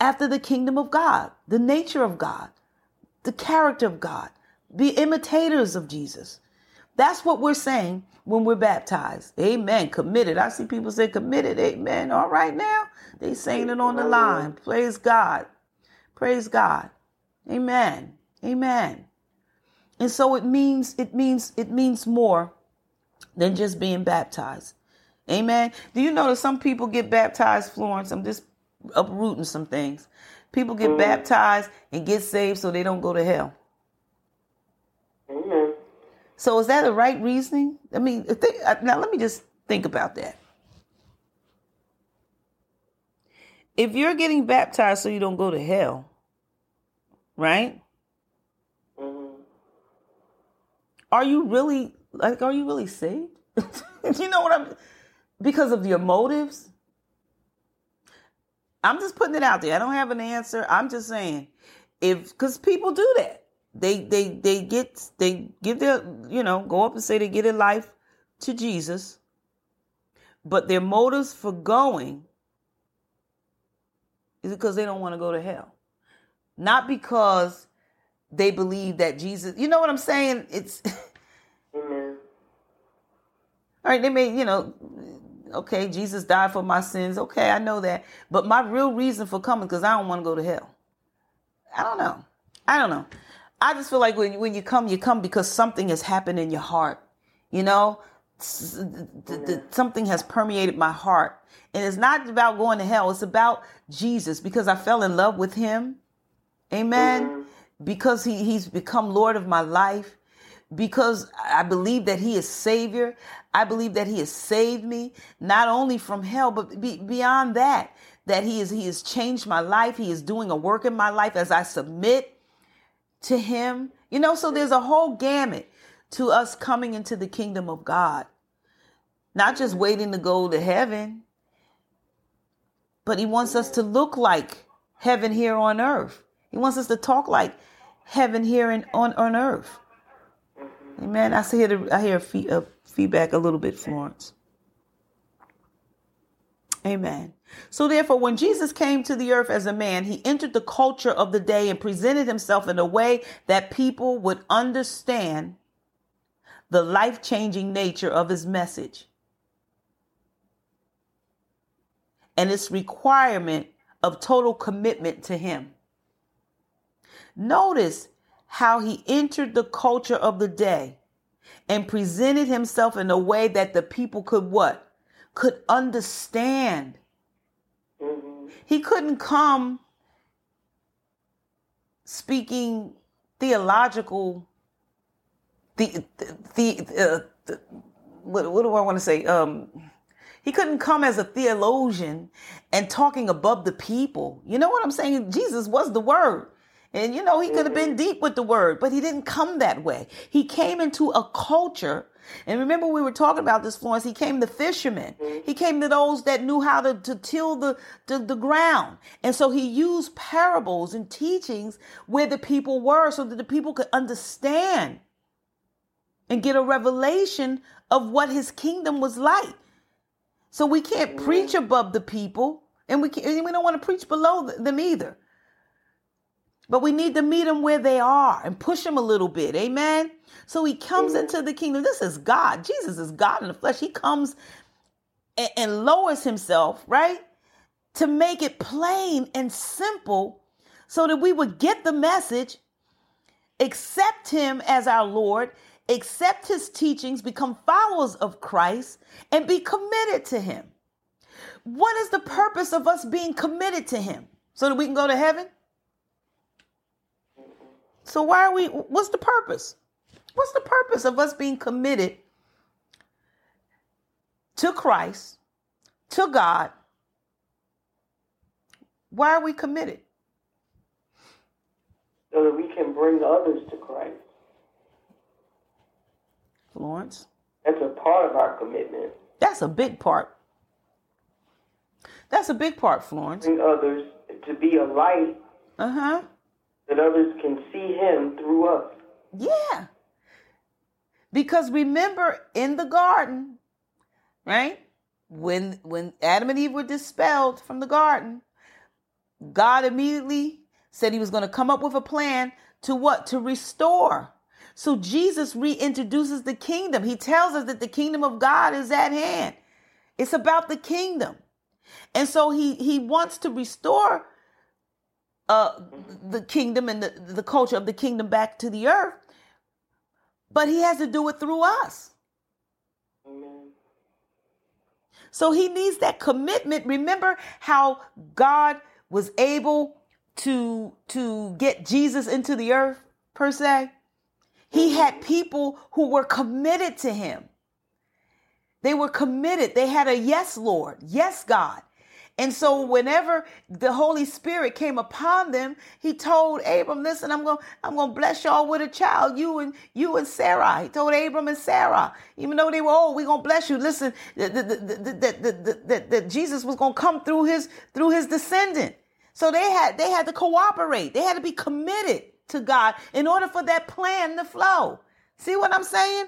after the kingdom of God, the nature of God, the character of God, be imitators of Jesus. That's what we're saying when we're baptized. Amen. Committed. I see people say committed. Amen. All right now. They saying it on the line. Praise God. Praise God. Amen. Amen. And so it means it means it means more than just being baptized. Amen. Do you know that some people get baptized, Florence? I'm just uprooting some things. People get mm. baptized and get saved so they don't go to hell. So is that the right reasoning? I mean, think, uh, now let me just think about that. If you're getting baptized so you don't go to hell, right? Mm-hmm. Are you really like, are you really saved? <laughs> you know what I'm because of your motives? I'm just putting it out there. I don't have an answer. I'm just saying if because people do that. They they they get they give their you know go up and say they get their life to Jesus, but their motives for going is because they don't want to go to hell, not because they believe that Jesus. You know what I'm saying? It's <laughs> Amen. All right, they may, you know, okay, Jesus died for my sins. Okay, I know that. But my real reason for coming, because I don't want to go to hell. I don't know. I don't know. I just feel like when, when you come, you come because something has happened in your heart. You know, something has permeated my heart. And it's not about going to hell. It's about Jesus because I fell in love with him. Amen. Mm-hmm. Because he, he's become Lord of my life because I believe that he is savior. I believe that he has saved me not only from hell, but be, beyond that, that he is, he has changed my life. He is doing a work in my life as I submit to him. You know, so there's a whole gamut to us coming into the kingdom of God, not just waiting to go to heaven, but he wants us to look like heaven here on earth. He wants us to talk like heaven here in, on, on earth. Amen. I hear the, I hear fee, uh, feedback a little bit, Florence. Amen. So therefore, when Jesus came to the earth as a man, he entered the culture of the day and presented himself in a way that people would understand the life changing nature of his message and its requirement of total commitment to him. Notice how he entered the culture of the day and presented himself in a way that the people could what? Could understand. Mm-hmm. He couldn't come speaking theological the the, uh, the what, what do I want to say? Um, he couldn't come as a theologian and talking above the people. You know what I'm saying? Jesus was the word. And you know, he could have been deep with the word, but he didn't come that way. He came into a culture. And remember, we were talking about this, Florence. He came to fishermen. He came to those that knew how to, to till the, the, the ground. And so he used parables and teachings where the people were so that the people could understand and get a revelation of what his kingdom was like. So we can't mm-hmm. preach above the people, and we can, and we don't want to preach below them either. But we need to meet them where they are and push them a little bit. Amen. So he comes into the kingdom. This is God. Jesus is God in the flesh. He comes and, and lowers himself, right? To make it plain and simple so that we would get the message, accept him as our Lord, accept his teachings, become followers of Christ, and be committed to him. What is the purpose of us being committed to him? So that we can go to heaven? So why are we what's the purpose? What's the purpose of us being committed to Christ, to God? Why are we committed? So that we can bring others to Christ. Florence? That's a part of our commitment. That's a big part. That's a big part, Florence. Bring others to be a light. Uh huh. That others can see Him through us. Yeah. Because remember in the garden, right? When when Adam and Eve were dispelled from the garden, God immediately said he was going to come up with a plan to what? To restore. So Jesus reintroduces the kingdom. He tells us that the kingdom of God is at hand. It's about the kingdom. And so he he wants to restore uh, the kingdom and the, the culture of the kingdom back to the earth. But he has to do it through us. So he needs that commitment. Remember how God was able to to get Jesus into the earth per se? He had people who were committed to him. They were committed. They had a yes, Lord. Yes, God. And so whenever the Holy Spirit came upon them, he told Abram, listen, I'm going I'm going to bless y'all with a child, you and you and Sarah. He told Abram and Sarah, even though they were old, we're going to bless you. Listen, that that that Jesus was going to come through his through his descendant. So they had they had to cooperate. They had to be committed to God in order for that plan to flow. See what I'm saying?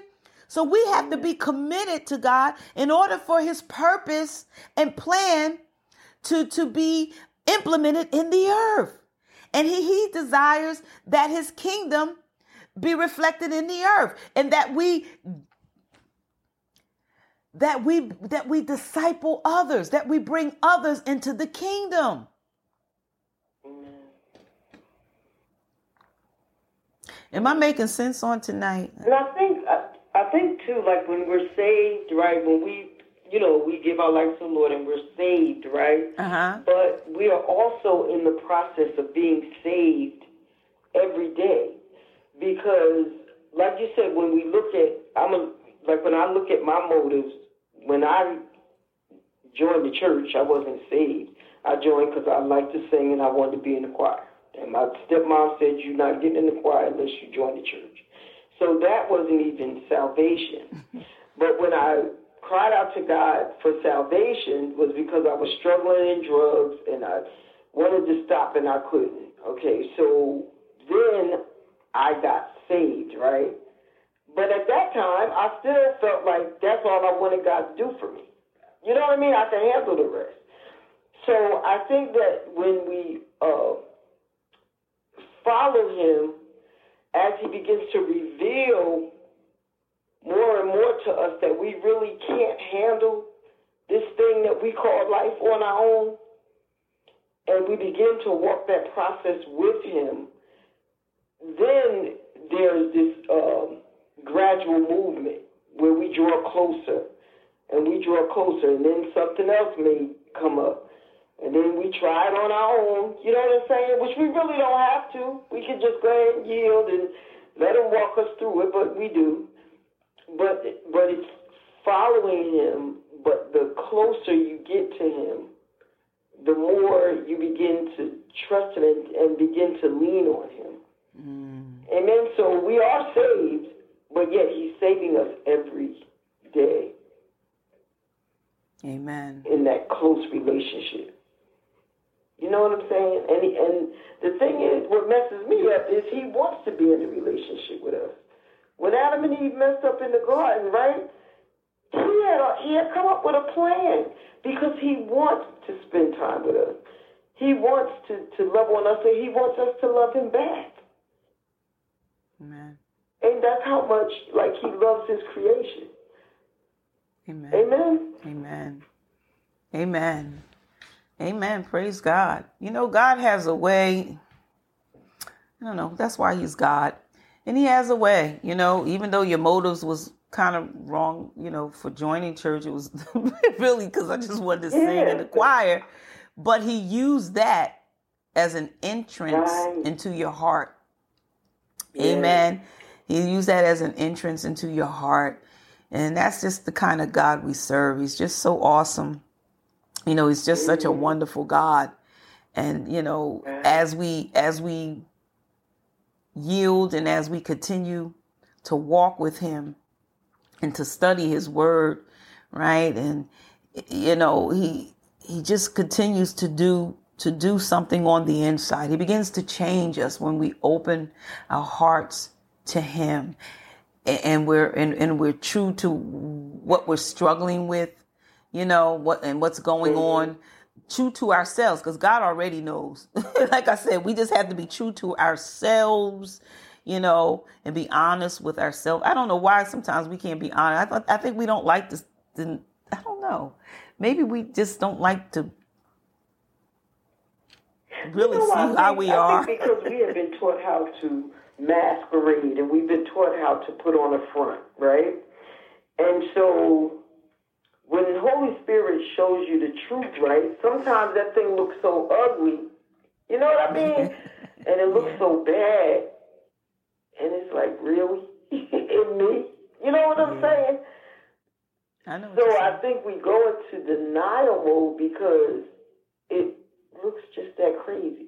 So we have to be committed to God in order for his purpose and plan to, to be implemented in the earth. And he, he desires that his kingdom be reflected in the earth and that we that we that we disciple others, that we bring others into the kingdom. Am I making sense on tonight? And I think I, I think too, like when we're saved, right? When we, you know, we give our life to the Lord and we're saved, right? Uh-huh. But we are also in the process of being saved every day, because, like you said, when we look at, I'm a, like when I look at my motives, when I joined the church, I wasn't saved. I joined because I liked to sing and I wanted to be in the choir. And my stepmom said, You're not getting in the choir unless you join the church. So that wasn't even salvation. <laughs> but when I cried out to God for salvation was because I was struggling in drugs and I wanted to stop and I couldn't. Okay, so then I got saved, right? But at that time, I still felt like that's all I wanted God to do for me. You know what I mean? I can handle the rest. So I think that when we uh, follow him as he begins to reveal more and more to us that we really can't handle this thing that we call life on our own, and we begin to walk that process with him, then there's this um, gradual movement where we draw closer and we draw closer, and then something else may come up. And then we try it on our own, you know what I'm saying? Which we really don't have to. We can just go ahead and yield and let him walk us through it, but we do. But but it's following him, but the closer you get to him, the more you begin to trust him and, and begin to lean on him. Mm. Amen. So we are saved, but yet he's saving us every day. Amen. In that close relationship. You know what I'm saying? And he, and the thing is, what messes me up is he wants to be in a relationship with us. When Adam and Eve messed up in the garden, right? He had a, he had come up with a plan because he wants to spend time with us. He wants to, to love on us and he wants us to love him back. Amen. And that's how much like he loves his creation. Amen. Amen. Amen. Amen. Amen. Praise God. You know, God has a way. I don't know. That's why He's God. And He has a way, you know, even though your motives was kind of wrong, you know, for joining church, it was <laughs> really because I just wanted to sing in the choir. But He used that as an entrance Right. into your heart. Yeah. Amen. He used that as an entrance into your heart. And that's just the kind of God we serve. He's just so awesome. You know, he's just such a wonderful God. And, you know, as we as we yield and as we continue to walk with him and to study his word, right? And you know, he he just continues to do to do something on the inside. He begins to change us when we open our hearts to him and we're and, and we're true to what we're struggling with, you know, what and what's going mm-hmm. on, true to ourselves because God already knows. <laughs> like I said, we just have to be true to ourselves, you know, and be honest with ourselves. I don't know why sometimes we can't be honest. I thought I think we don't like this. to- I don't know. Maybe we just don't like to really You know, I see how we I are. think because we have been taught how to masquerade and we've been taught how to put on a front, right? And so when the Holy Spirit shows you the truth, right, sometimes that thing looks so ugly. You know what I mean? <laughs> and it looks so bad. And it's like, really? <laughs> In me? You know what I'm saying? I know. So I think we go into denial mode because it looks just that crazy.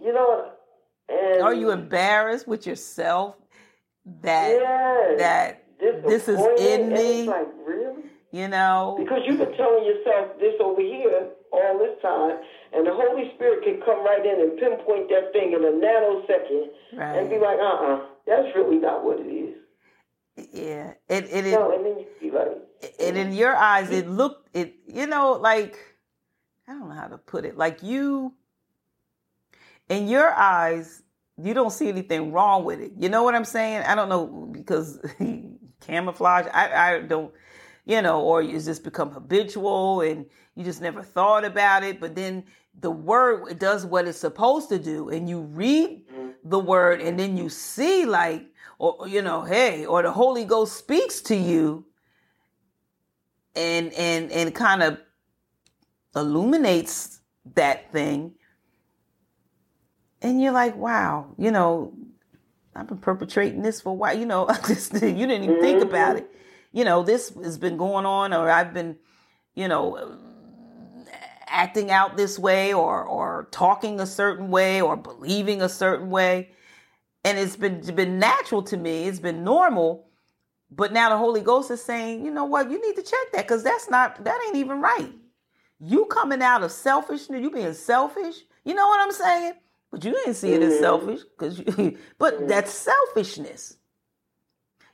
You know what? And Are you embarrassed with yourself that yes, that this is in me? It's like really you know? because you've been telling yourself this over here all this time, and the Holy Spirit can come right in and pinpoint that thing in a nanosecond and be like, uh, uh that's really not what it is. Yeah. It it it, No, and then you be like, it in your eyes it looked it you know like I don't know how to put it. Like you in your eyes you don't see anything wrong with it. You know what I'm saying? I don't know because <laughs> camouflage. I I don't you know, or you just become habitual and you just never thought about it. But then the word it does what it's supposed to do, and you read the word, and then you see like, or you know, hey, or the Holy Ghost speaks to you, and and and kind of illuminates that thing, and you're like, wow, you know, I've been perpetrating this for a while. You know, <laughs> just, you didn't even think mm-hmm. about it. You know, this has been going on, or I've been, you know, acting out this way, or or talking a certain way, or believing a certain way, and it's been it's been natural to me. It's been normal. But now the Holy Ghost is saying, you know what, you need to check that because that's not that ain't even right. You coming out of selfishness, you being selfish. You know what I'm saying? But you didn't see it as selfish because you. <laughs> But mm-hmm. that's selfishness.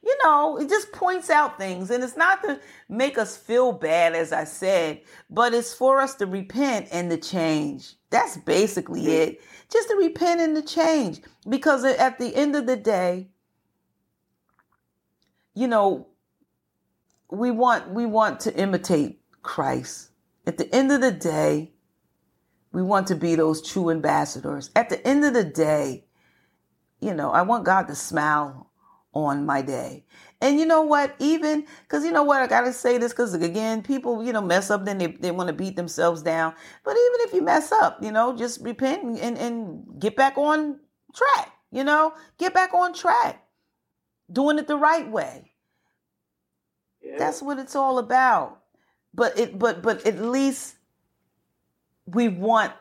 You know, it just points out things, and it's not to make us feel bad, as I said, but it's for us to repent and to change. That's basically it. Just to repent and to change, because at the end of the day, you know, we want we want to imitate Christ. At the end of the day, we want to be those true ambassadors. At the end of the day, you know, I want God to smile on my day. And you know what? Even because you know what, I gotta say this because again, people you know mess up, then they, they want to beat themselves down. But even if you mess up, you know, just repent and, and, get back on track. You know, get back on track, doing it the right way. yeah. That's what it's all about. But it but but at least we want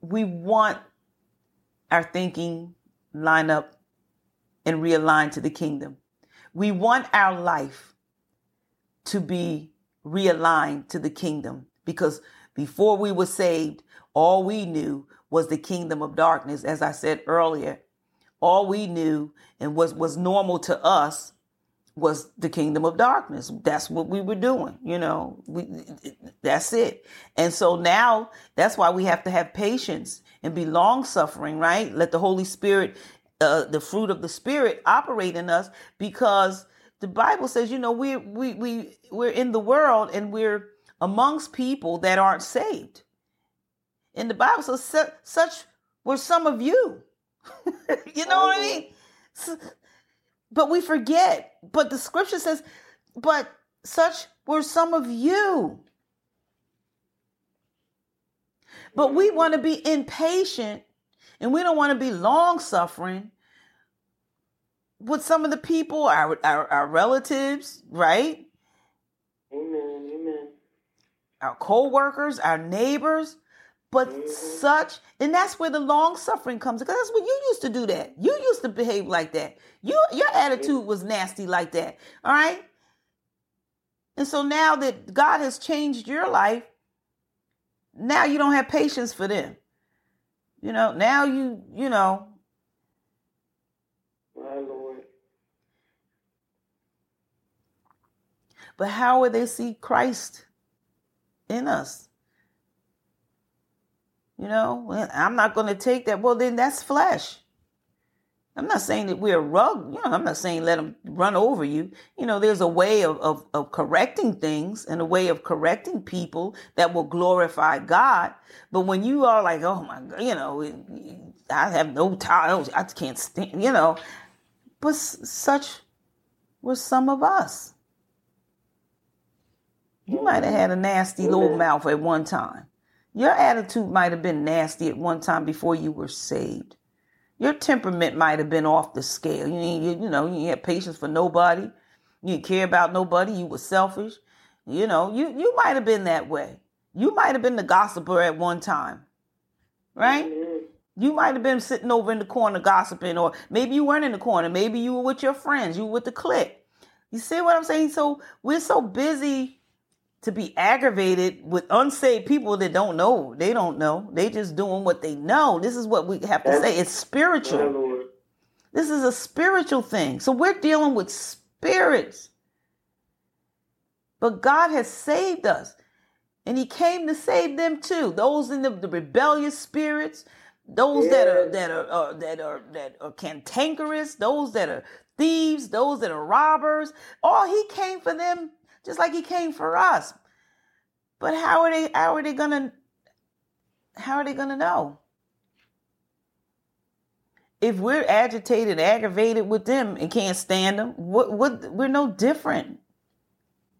we want our thinking line up and realign to the kingdom. We want our life to be realigned to the kingdom because before we were saved, all we knew was the kingdom of darkness. As I said earlier, all we knew and was, was normal to us was the kingdom of darkness. That's what we were doing, you know. We that's it. And so now that's why we have to have patience and be long suffering, right? Let the Holy Spirit uh, the fruit of the spirit operate in us because the Bible says, you know, we we we we're in the world and we're amongst people that aren't saved. And the Bible says such were some of you. <laughs> you know what I mean? But we forget. But the scripture says, but such were some of you. But we want to be impatient and we don't want to be long suffering with some of the people, our, our, our relatives, right? Amen. Amen. Our co workers, our neighbors. But mm-hmm. such, and that's where the long suffering comes because that's what you used to do. That you used to behave like that. You your attitude was nasty like that. All right. And so now that God has changed your life, now you don't have patience for them. You know, now you you know. My Lord. But how will they see Christ in us? You know, I'm not going to take that. Well, then that's flesh. I'm not saying that we're rug. You know, I'm not saying let them run over you. You know, there's a way of, of, of correcting things and a way of correcting people that will glorify God. But when you are like, oh my God, you know, I have no time. I can't stand, you know. But such were some of us. You might have had a nasty little mouth at one time. Your attitude might have been nasty at one time before you were saved. Your temperament might have been off the scale. You, you, you know, you had patience for nobody. You didn't care about nobody. You were selfish. You know, you, you might have been that way. You might have been the gossiper at one time, right? Mm-hmm. You might have been sitting over in the corner gossiping, or maybe you weren't in the corner. Maybe you were with your friends. You were with the clique. You see what I'm saying? So we're so busy to be aggravated with unsaved people that don't know. They don't know. They just doing what they know. This is what we have to say. It's spiritual. This is a spiritual thing. So we're dealing with spirits. But God has saved us. And he came to save them too. Those in the, the rebellious spirits, those that are that are uh, that are that are cantankerous, those that are thieves, those that are robbers. All he came for them just like he came for us. But how are they how are they gonna how are they gonna know? If we're agitated, aggravated with them and can't stand them, what what we're no different.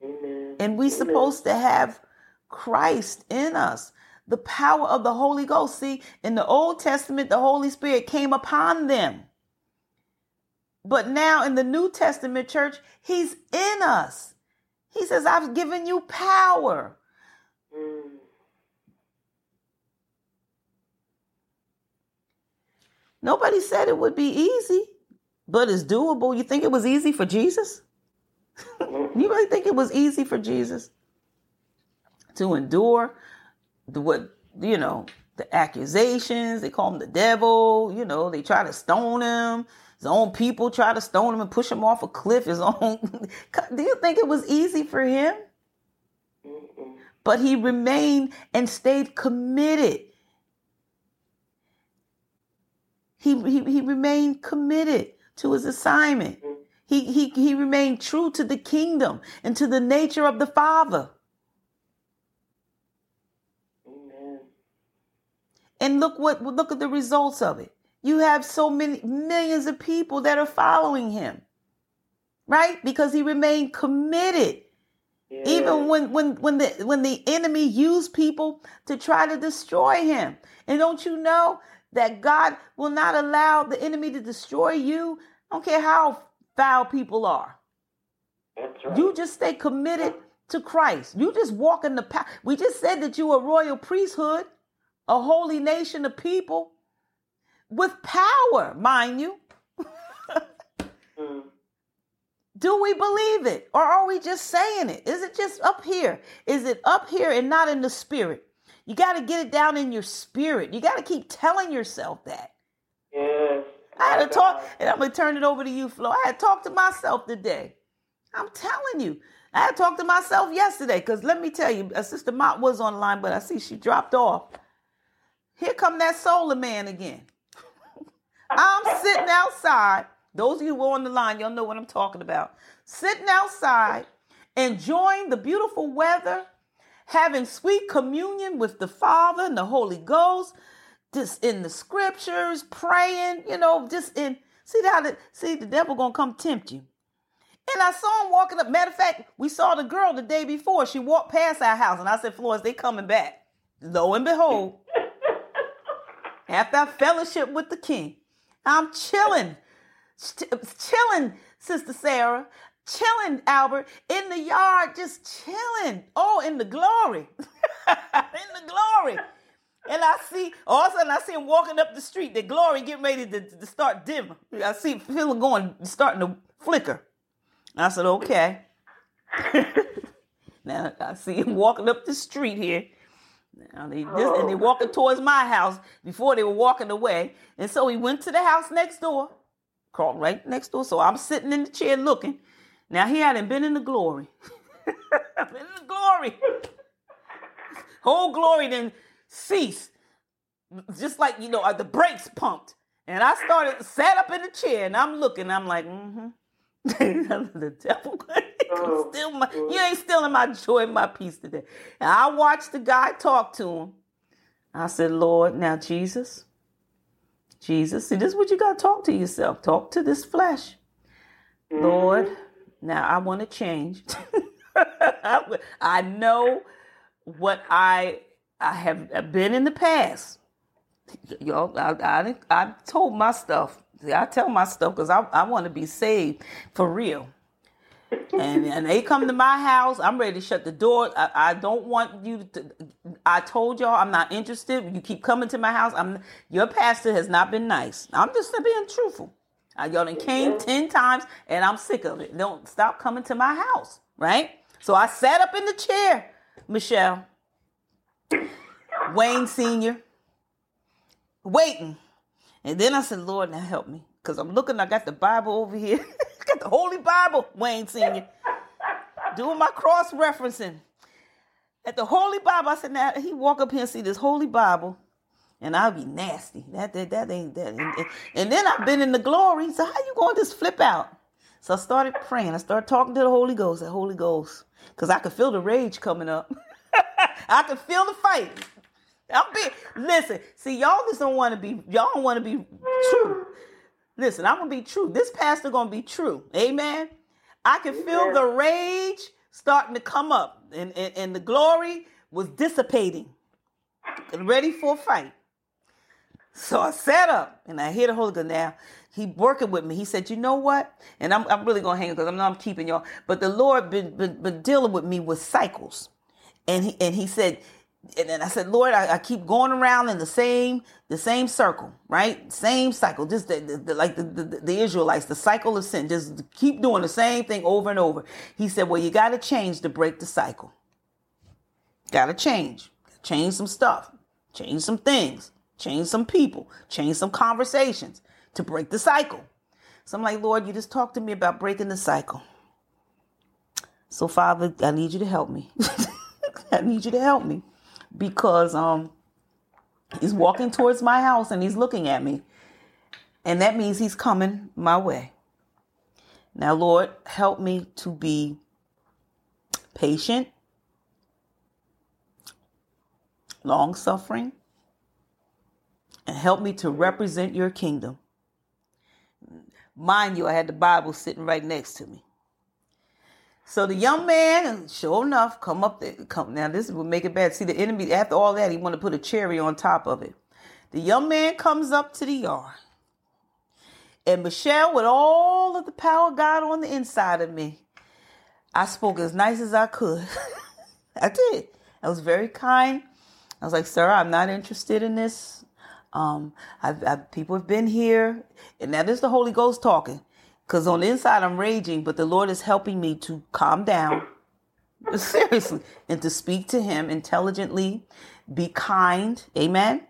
Amen. And we supposed to have Christ in us. The power of the Holy Ghost. See, in the Old Testament, the Holy Spirit came upon them. But now in the New Testament church, He's in us. He says, I've given you power. Mm. Nobody said it would be easy, but it's doable. You think it was easy for Jesus? <laughs> you really think it was easy for Jesus to endure the what you know the accusations? They call him the devil. You know they try to stone him. His own people try to stone him and push him off a cliff. His own. <laughs> Do you think it was easy for him? But he remained and stayed committed. He, he, he remained committed to his assignment. He, he, he remained true to the kingdom and to the nature of the Father. Amen. And look what look at the results of it. You have so many millions of people that are following him, right? Because he remained committed. Yeah. Even when when when the when the enemy used people to try to destroy him. And don't you know that God will not allow the enemy to destroy you? I don't care how foul people are. Right. You just stay committed to Christ. You just walk in the path. We just said that you are a royal priesthood, a holy nation of people with power, mind you. mm. Do we believe it or are we just saying it? Is it just up here? Is it up here and not in the spirit? You got to get it down in your spirit. You got to keep telling yourself that. Yes. I had to talk, and I'm going to turn it over to you, Flo. I had to talk to myself today. I'm telling you. I had talked to myself yesterday because let me tell you, Sister Mott was online, but I see she dropped off. Here come that solar man again. I'm sitting outside. Those of you who are on the line, y'all know what I'm talking about. Sitting outside, enjoying the beautiful weather, having sweet communion with the Father and the Holy Ghost, just in the scriptures, praying, you know, just in see how the see the devil gonna come tempt you. And I saw him walking up. Matter of fact, we saw the girl the day before. She walked past our house, and I said, Florence, they coming back. Lo and behold, <laughs> after I fellowship with the king, I'm chilling, chilling, Sister Sarah, chilling, Albert, in the yard, just chilling. Oh, in the glory, <laughs> in the glory. And I see, all of a sudden, I see him walking up the street. The glory getting ready to, to start dim. I see feel going, starting to flicker. I said, okay. <laughs> now I see him walking up the street here. Now they this, and they walking towards my house before they were walking away. And so he went to the house next door, crawled right next door. So I'm sitting in the chair looking. Now he hadn't been in the glory. <laughs> been in the glory. Whole glory then ceased. Just like, you know, uh, the brakes pumped. And I started, sat up in the chair and I'm looking. I'm like, mm-hmm. <laughs> the devil oh, <laughs> steal my, you ain't stealing my joy and my peace today. And I watched the guy talk to him. I said, Lord, now Jesus, Jesus, see, this is what you got to talk to yourself. Talk to this flesh. Mm-hmm. Lord, now I want to change. <laughs> I know what I I have been in the past. Y'all, I, I, I told my stuff. I tell my stuff because I, I want to be saved for real. And and they come to my house. I'm ready to shut the door. I, I don't want you to. I told y'all I'm not interested. You keep coming to my house. I'm your pastor has not been nice. I'm just being truthful. I, y'all done came ten times and I'm sick of it. Don't stop coming to my house, right? So I sat up in the chair, Michelle, Wayne Senior, waiting. And then I said, Lord, now help me. Because I'm looking, I got the Bible over here. <laughs> got the Holy Bible, Wayne Sr. Doing my cross referencing. At the Holy Bible, I said, now he walk up here and see this Holy Bible, and I'll be nasty. That that, that ain't that. And, and then I've been in the glory. So how you going to just flip out? So I started praying. I started talking to the Holy Ghost. The Holy Ghost, because I could feel the rage coming up. <laughs> I could feel the fight. I'm being listen. See, y'all just don't want to be. Y'all don't want to be true. Listen, I'm gonna be true. This pastor gonna be true. Amen. I can feel the rage starting to come up, and, and, and the glory was dissipating, and ready for a fight. So I sat up and I hear the Holy Ghost now. He working with me. He said, "You know what?" And I'm, I'm really gonna hang because I'm not I'm keeping y'all. But the Lord been, been been dealing with me with cycles, and he and he said and then I said, Lord, I, I, keep going around in the same the same circle, right? Same cycle, just the, the, the, like the, the, Israelites, the cycle of sin. Just keep doing the same thing over and over. He said, Well, you got to change to break the cycle. Got to change, change some stuff, change some things, change some people, change some conversations to break the cycle. So I'm like, Lord, you just talked to me about breaking the cycle. So Father, I need you to help me. <laughs> I need you to help me because um he's walking towards my house and he's looking at me. And that means he's coming my way. Now, Lord, help me to be patient, long suffering, and help me to represent your kingdom. Mind you, I had the Bible sitting right next to me. So the young man, sure enough, come up there. Come now, this would make it bad. See, the enemy after all that, he want to put a cherry on top of it. The young man comes up to the yard, and Michelle, with all of the power God on the inside of me, I spoke as nice as I could. <laughs> I did. I was very kind. I was like, "Sir, I'm not interested in this. Um, I've, I've people have been here, and now this is the Holy Ghost talking. Because on the inside, I'm raging, but the Lord is helping me to calm down, <laughs> seriously, and to speak to Him intelligently, be kind. Amen.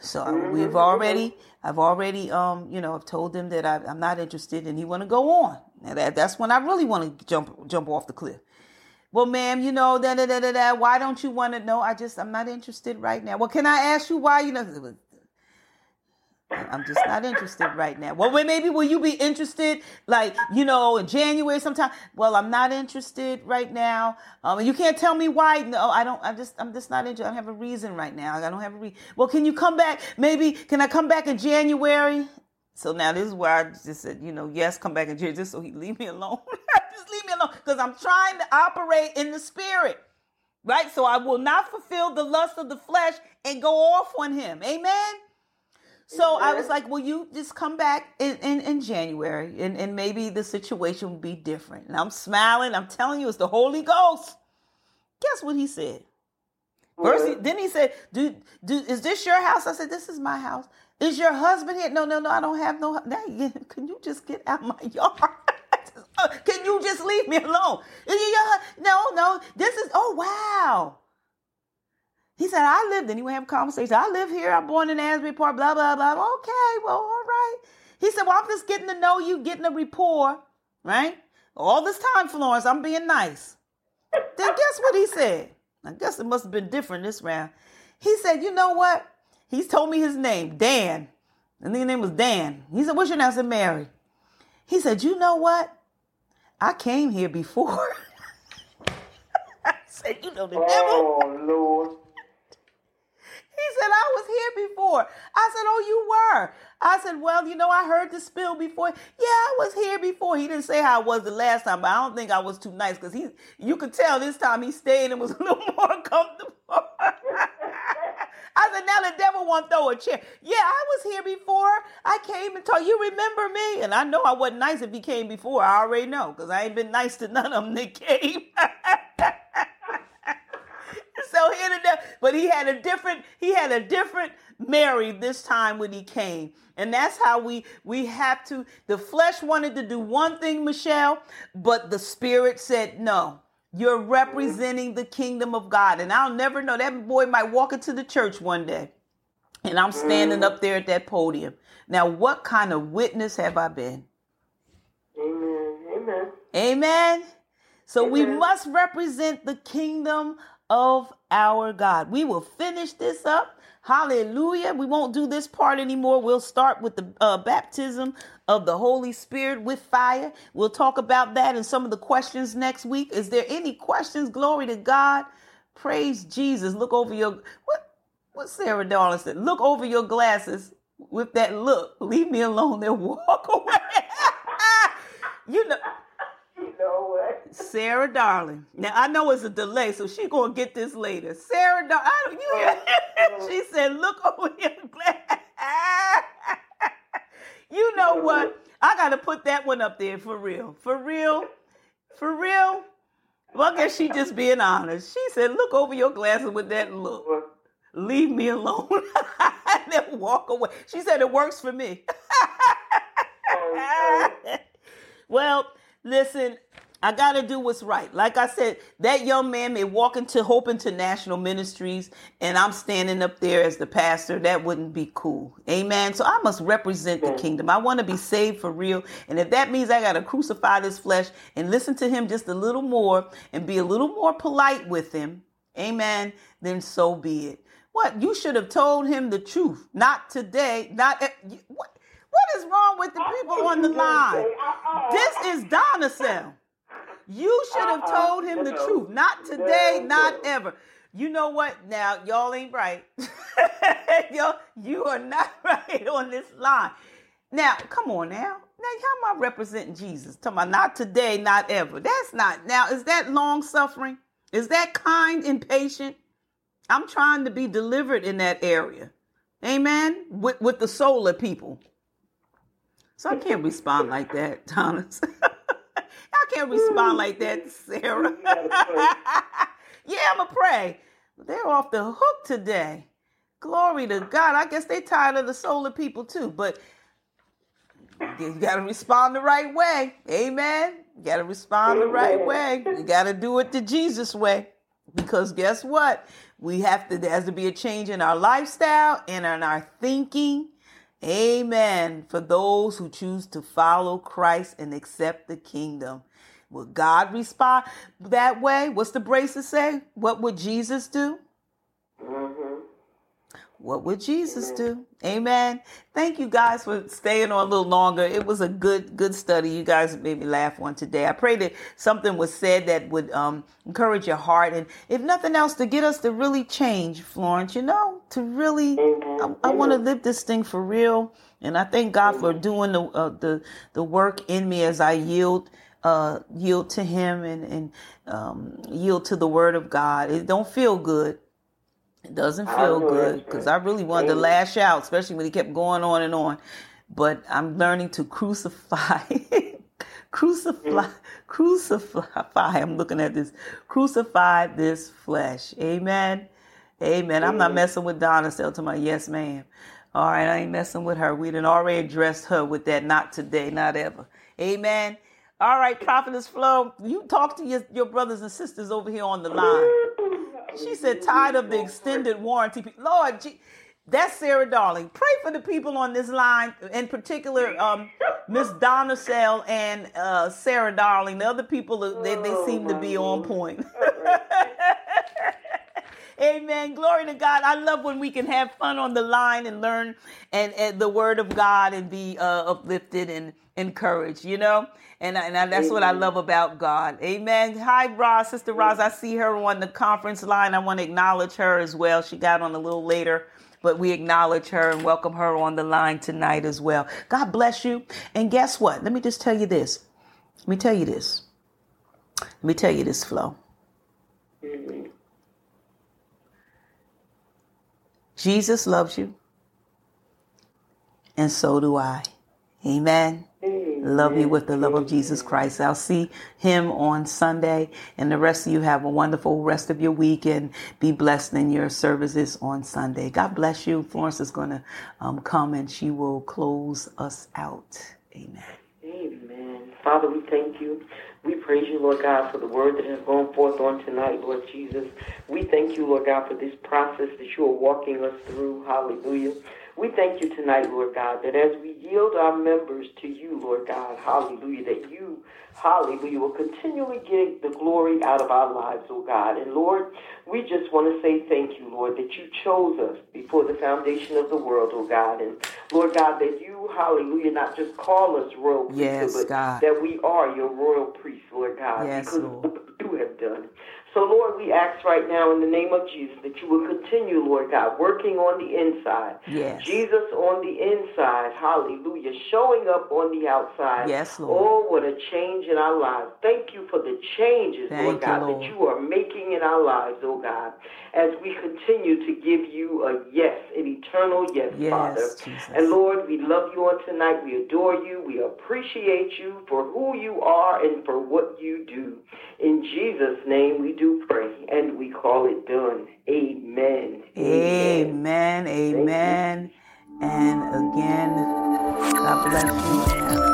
So we've already, I've already, um, you know, I've told him that I, am not interested, and he want to go on. Now that that's when I really want to jump jump off the cliff. Well, ma'am, you know, da da da da da. Why don't you want to know? I just I'm not interested right now. Well, can I ask you why? You know, I'm just not interested right now. Well, maybe will you be interested, like you know, in January sometime? Well, I'm not interested right now. Um, you can't tell me why. No, I don't. I'm just, I'm just not interested. I don't have a reason right now. I don't have a reason. Well, can you come back? Maybe can I come back in January? So now this is where I just said, you know, yes, come back in January, just so he leave me alone. <laughs> just leave me alone, because I'm trying to operate in the spirit, right? So I will not fulfill the lust of the flesh and go off on him. Amen. So I was like, well, you just come back in, in, in, January and, and maybe the situation will be different. And I'm smiling. I'm telling you, it's the Holy Ghost. Guess what he said? First, he, then he said, do, do, is this your house? I said, this is my house. Is your husband here? No, no, no, I don't have no. Now, <laughs> can you just get out my <laughs> yard? can you just leave me alone? No, no, this is, oh, wow. He said, I lived, and he would have a conversation. I live here. I'm born in Asbury Park, blah, blah, blah. Okay, well, all right. He said, Well, I'm just getting to know you, getting a rapport, right? All this time, Florence, I'm being nice. then guess what he said? I guess it must have been different this round. He said, You know what? He's told me his name, Dan. And his name was Dan. He said, What's your name? I said, Mary. He said, You know what? I came here before. <laughs> I said, You know the devil. Oh, Lord. He said, I was here before. I said, Oh, you were. I said, Well, you know, I heard the spill before. Yeah, I was here before. He didn't say how I was the last time, but I don't think I was too nice because he you could tell this time he stayed and was a little <laughs> more comfortable. <laughs> I said, now the devil won't throw a chair. Yeah, I was here before. I came and told you remember me. And I know I wasn't nice if he came before. I already know because I ain't been nice to none of them that came. <laughs> so here the devil, but he had a different, he had a different Mary this time when he came. And that's how we we have to the flesh wanted to do one thing, Michelle, but the spirit said no. You're mm-hmm. representing the kingdom of God. And I'll never know. That boy might walk into the church one day. And I'm standing mm-hmm. up there at that podium. Now, what kind of witness have I been? Amen. Amen. Amen. So Amen. we must represent the kingdom of our God. We will finish this up. Hallelujah. We won't do this part anymore. We'll start with the uh, baptism of the Holy Spirit with fire. We'll talk about that and some of the questions next week. Is there any questions? Glory to God. Praise Jesus. Look over your what what Sarah Darling said. Look over your glasses with that look. Leave me alone and <laughs> walk away. you know Sarah Darling. Now I know it's a delay, so she gonna get this later. Sarah Darling, I don't, you <laughs> she said, "Look over your <laughs> glass." you know what? I gotta put that one up there for real, for real, for real. Well, I guess she just being honest. She said, "Look over your glasses with that look. Leave me alone." <laughs> and then walk away. She said it works for me. Oh, well, listen, I got to do what's right. Like I said, that young man may walk into Hope International Ministries and I'm standing up there as the pastor. That wouldn't be cool. Amen. So I must represent the kingdom. I want to be saved for real. And if that means I got to crucify this flesh and listen to him just a little more and be a little more polite with him, amen, then so be it. What? You should have told him the truth. Not today. Not. What? What is wrong with the people on the line? This is Donacell. You should have uh-uh. told him the truth. Not today, not ever. You know what? Now, y'all ain't right. <laughs> y'all, you are not <laughs> right on this line. Now, come on now. Now, how am I representing Jesus? Talking about not today, not ever. That's not. Now, is that long suffering? Is that kind and patient? I'm trying to be delivered in that area. Amen. With with the solar people. So I can't respond like that, <laughs> Thomas. I can't respond like that, <laughs> Sarah. yeah, I'm going to pray. They're off the hook today. Glory to God. I guess they tired of the solar people too, but you got to respond the right way. Amen. You got to respond the right way. You got to do it the Jesus way. Because guess what? We have to, there has to be a change in our lifestyle and in our thinking Amen. For those who choose to follow Christ and accept the kingdom. Will God respond that way? What's the bracelet say? What would Jesus do? Mm-hmm. What would Jesus do? Amen. Thank you guys for staying on a little longer. It was a good, good study. You guys made me laugh one today. I pray that something was said that would um, encourage your heart, and if nothing else, to get us to really change, Florence. You know, to really, I, I want to live this thing for real, and I thank God for doing the uh, the the work in me as I yield. Uh, yield to him and, and um, yield to the word of God. It don't feel good, it doesn't feel good because. I really wanted to lash out, especially when he kept going on and on. But I'm learning to crucify, <laughs> crucify, crucify. I'm looking at this, crucify this flesh. Amen. Amen. I'm not messing with Donna. Still to my yes, ma'am. All right, I ain't messing with her. We done already addressed her with that. Not today, not ever. Amen. All right, Prophetess Flo, you talk to your, your brothers and sisters over here on the line. She said, tired of the extended warranty. Lord, gee, that's Sarah Darling. Pray for the people on this line, in particular, um, Miss Donna Sell and uh, Sarah Darling. The other people, uh, they, they seem to be on point. <laughs> Amen. Glory to God. I love when we can have fun on the line and learn and, and the word of God and be uh, uplifted and encouraged, you know? And, and I, that's what I love about God. Amen. Hi, Roz. Sister Roz, I see her on the conference line. I want to acknowledge her as well. She got on a little later, but we acknowledge her and welcome her on the line tonight as well. God bless you. And guess what? Let me just tell you this. Let me tell you this. Let me tell you this, Flo. Jesus loves you, and so do I. Amen. Love you with the love of Jesus Christ. I'll see him on Sunday, and the rest of you have a wonderful rest of your week and be blessed in your services on Sunday. God bless you. Florence is going to um, come and she will close us out. Amen. Amen. Father, we thank you. We praise you, Lord God, for the word that has gone forth on tonight, Lord Jesus. We thank you, Lord God, for this process that you are walking us through. Hallelujah. We thank you tonight, Lord God, that as we yield our members to you, Lord God, hallelujah, that you, hallelujah, will continually get the glory out of our lives, oh God. And Lord, we just want to say thank you, Lord, that you chose us before the foundation of the world, oh God. And Lord God, that you, hallelujah, not just call us royal priesthood, Yes, but God. that we are your royal priests, Lord God, Yes, because Lord. you have done. So, Lord, we ask right now in the name of Jesus that you will continue, Lord God, working on the inside. Yes. Jesus on the inside, hallelujah, showing up on the outside. Yes, Lord. Oh, what a change in our lives. Thank you for the changes, Thank Lord you, God, Lord. that you are making in our lives, oh God, as we continue to give you a yes, an eternal yes, Yes, Father. Jesus. And Lord, we love you on tonight. We adore you. We appreciate you for who you are and for what you do. In Jesus' name we do pray and we call it done. Amen. Amen. Amen. And again, God bless you.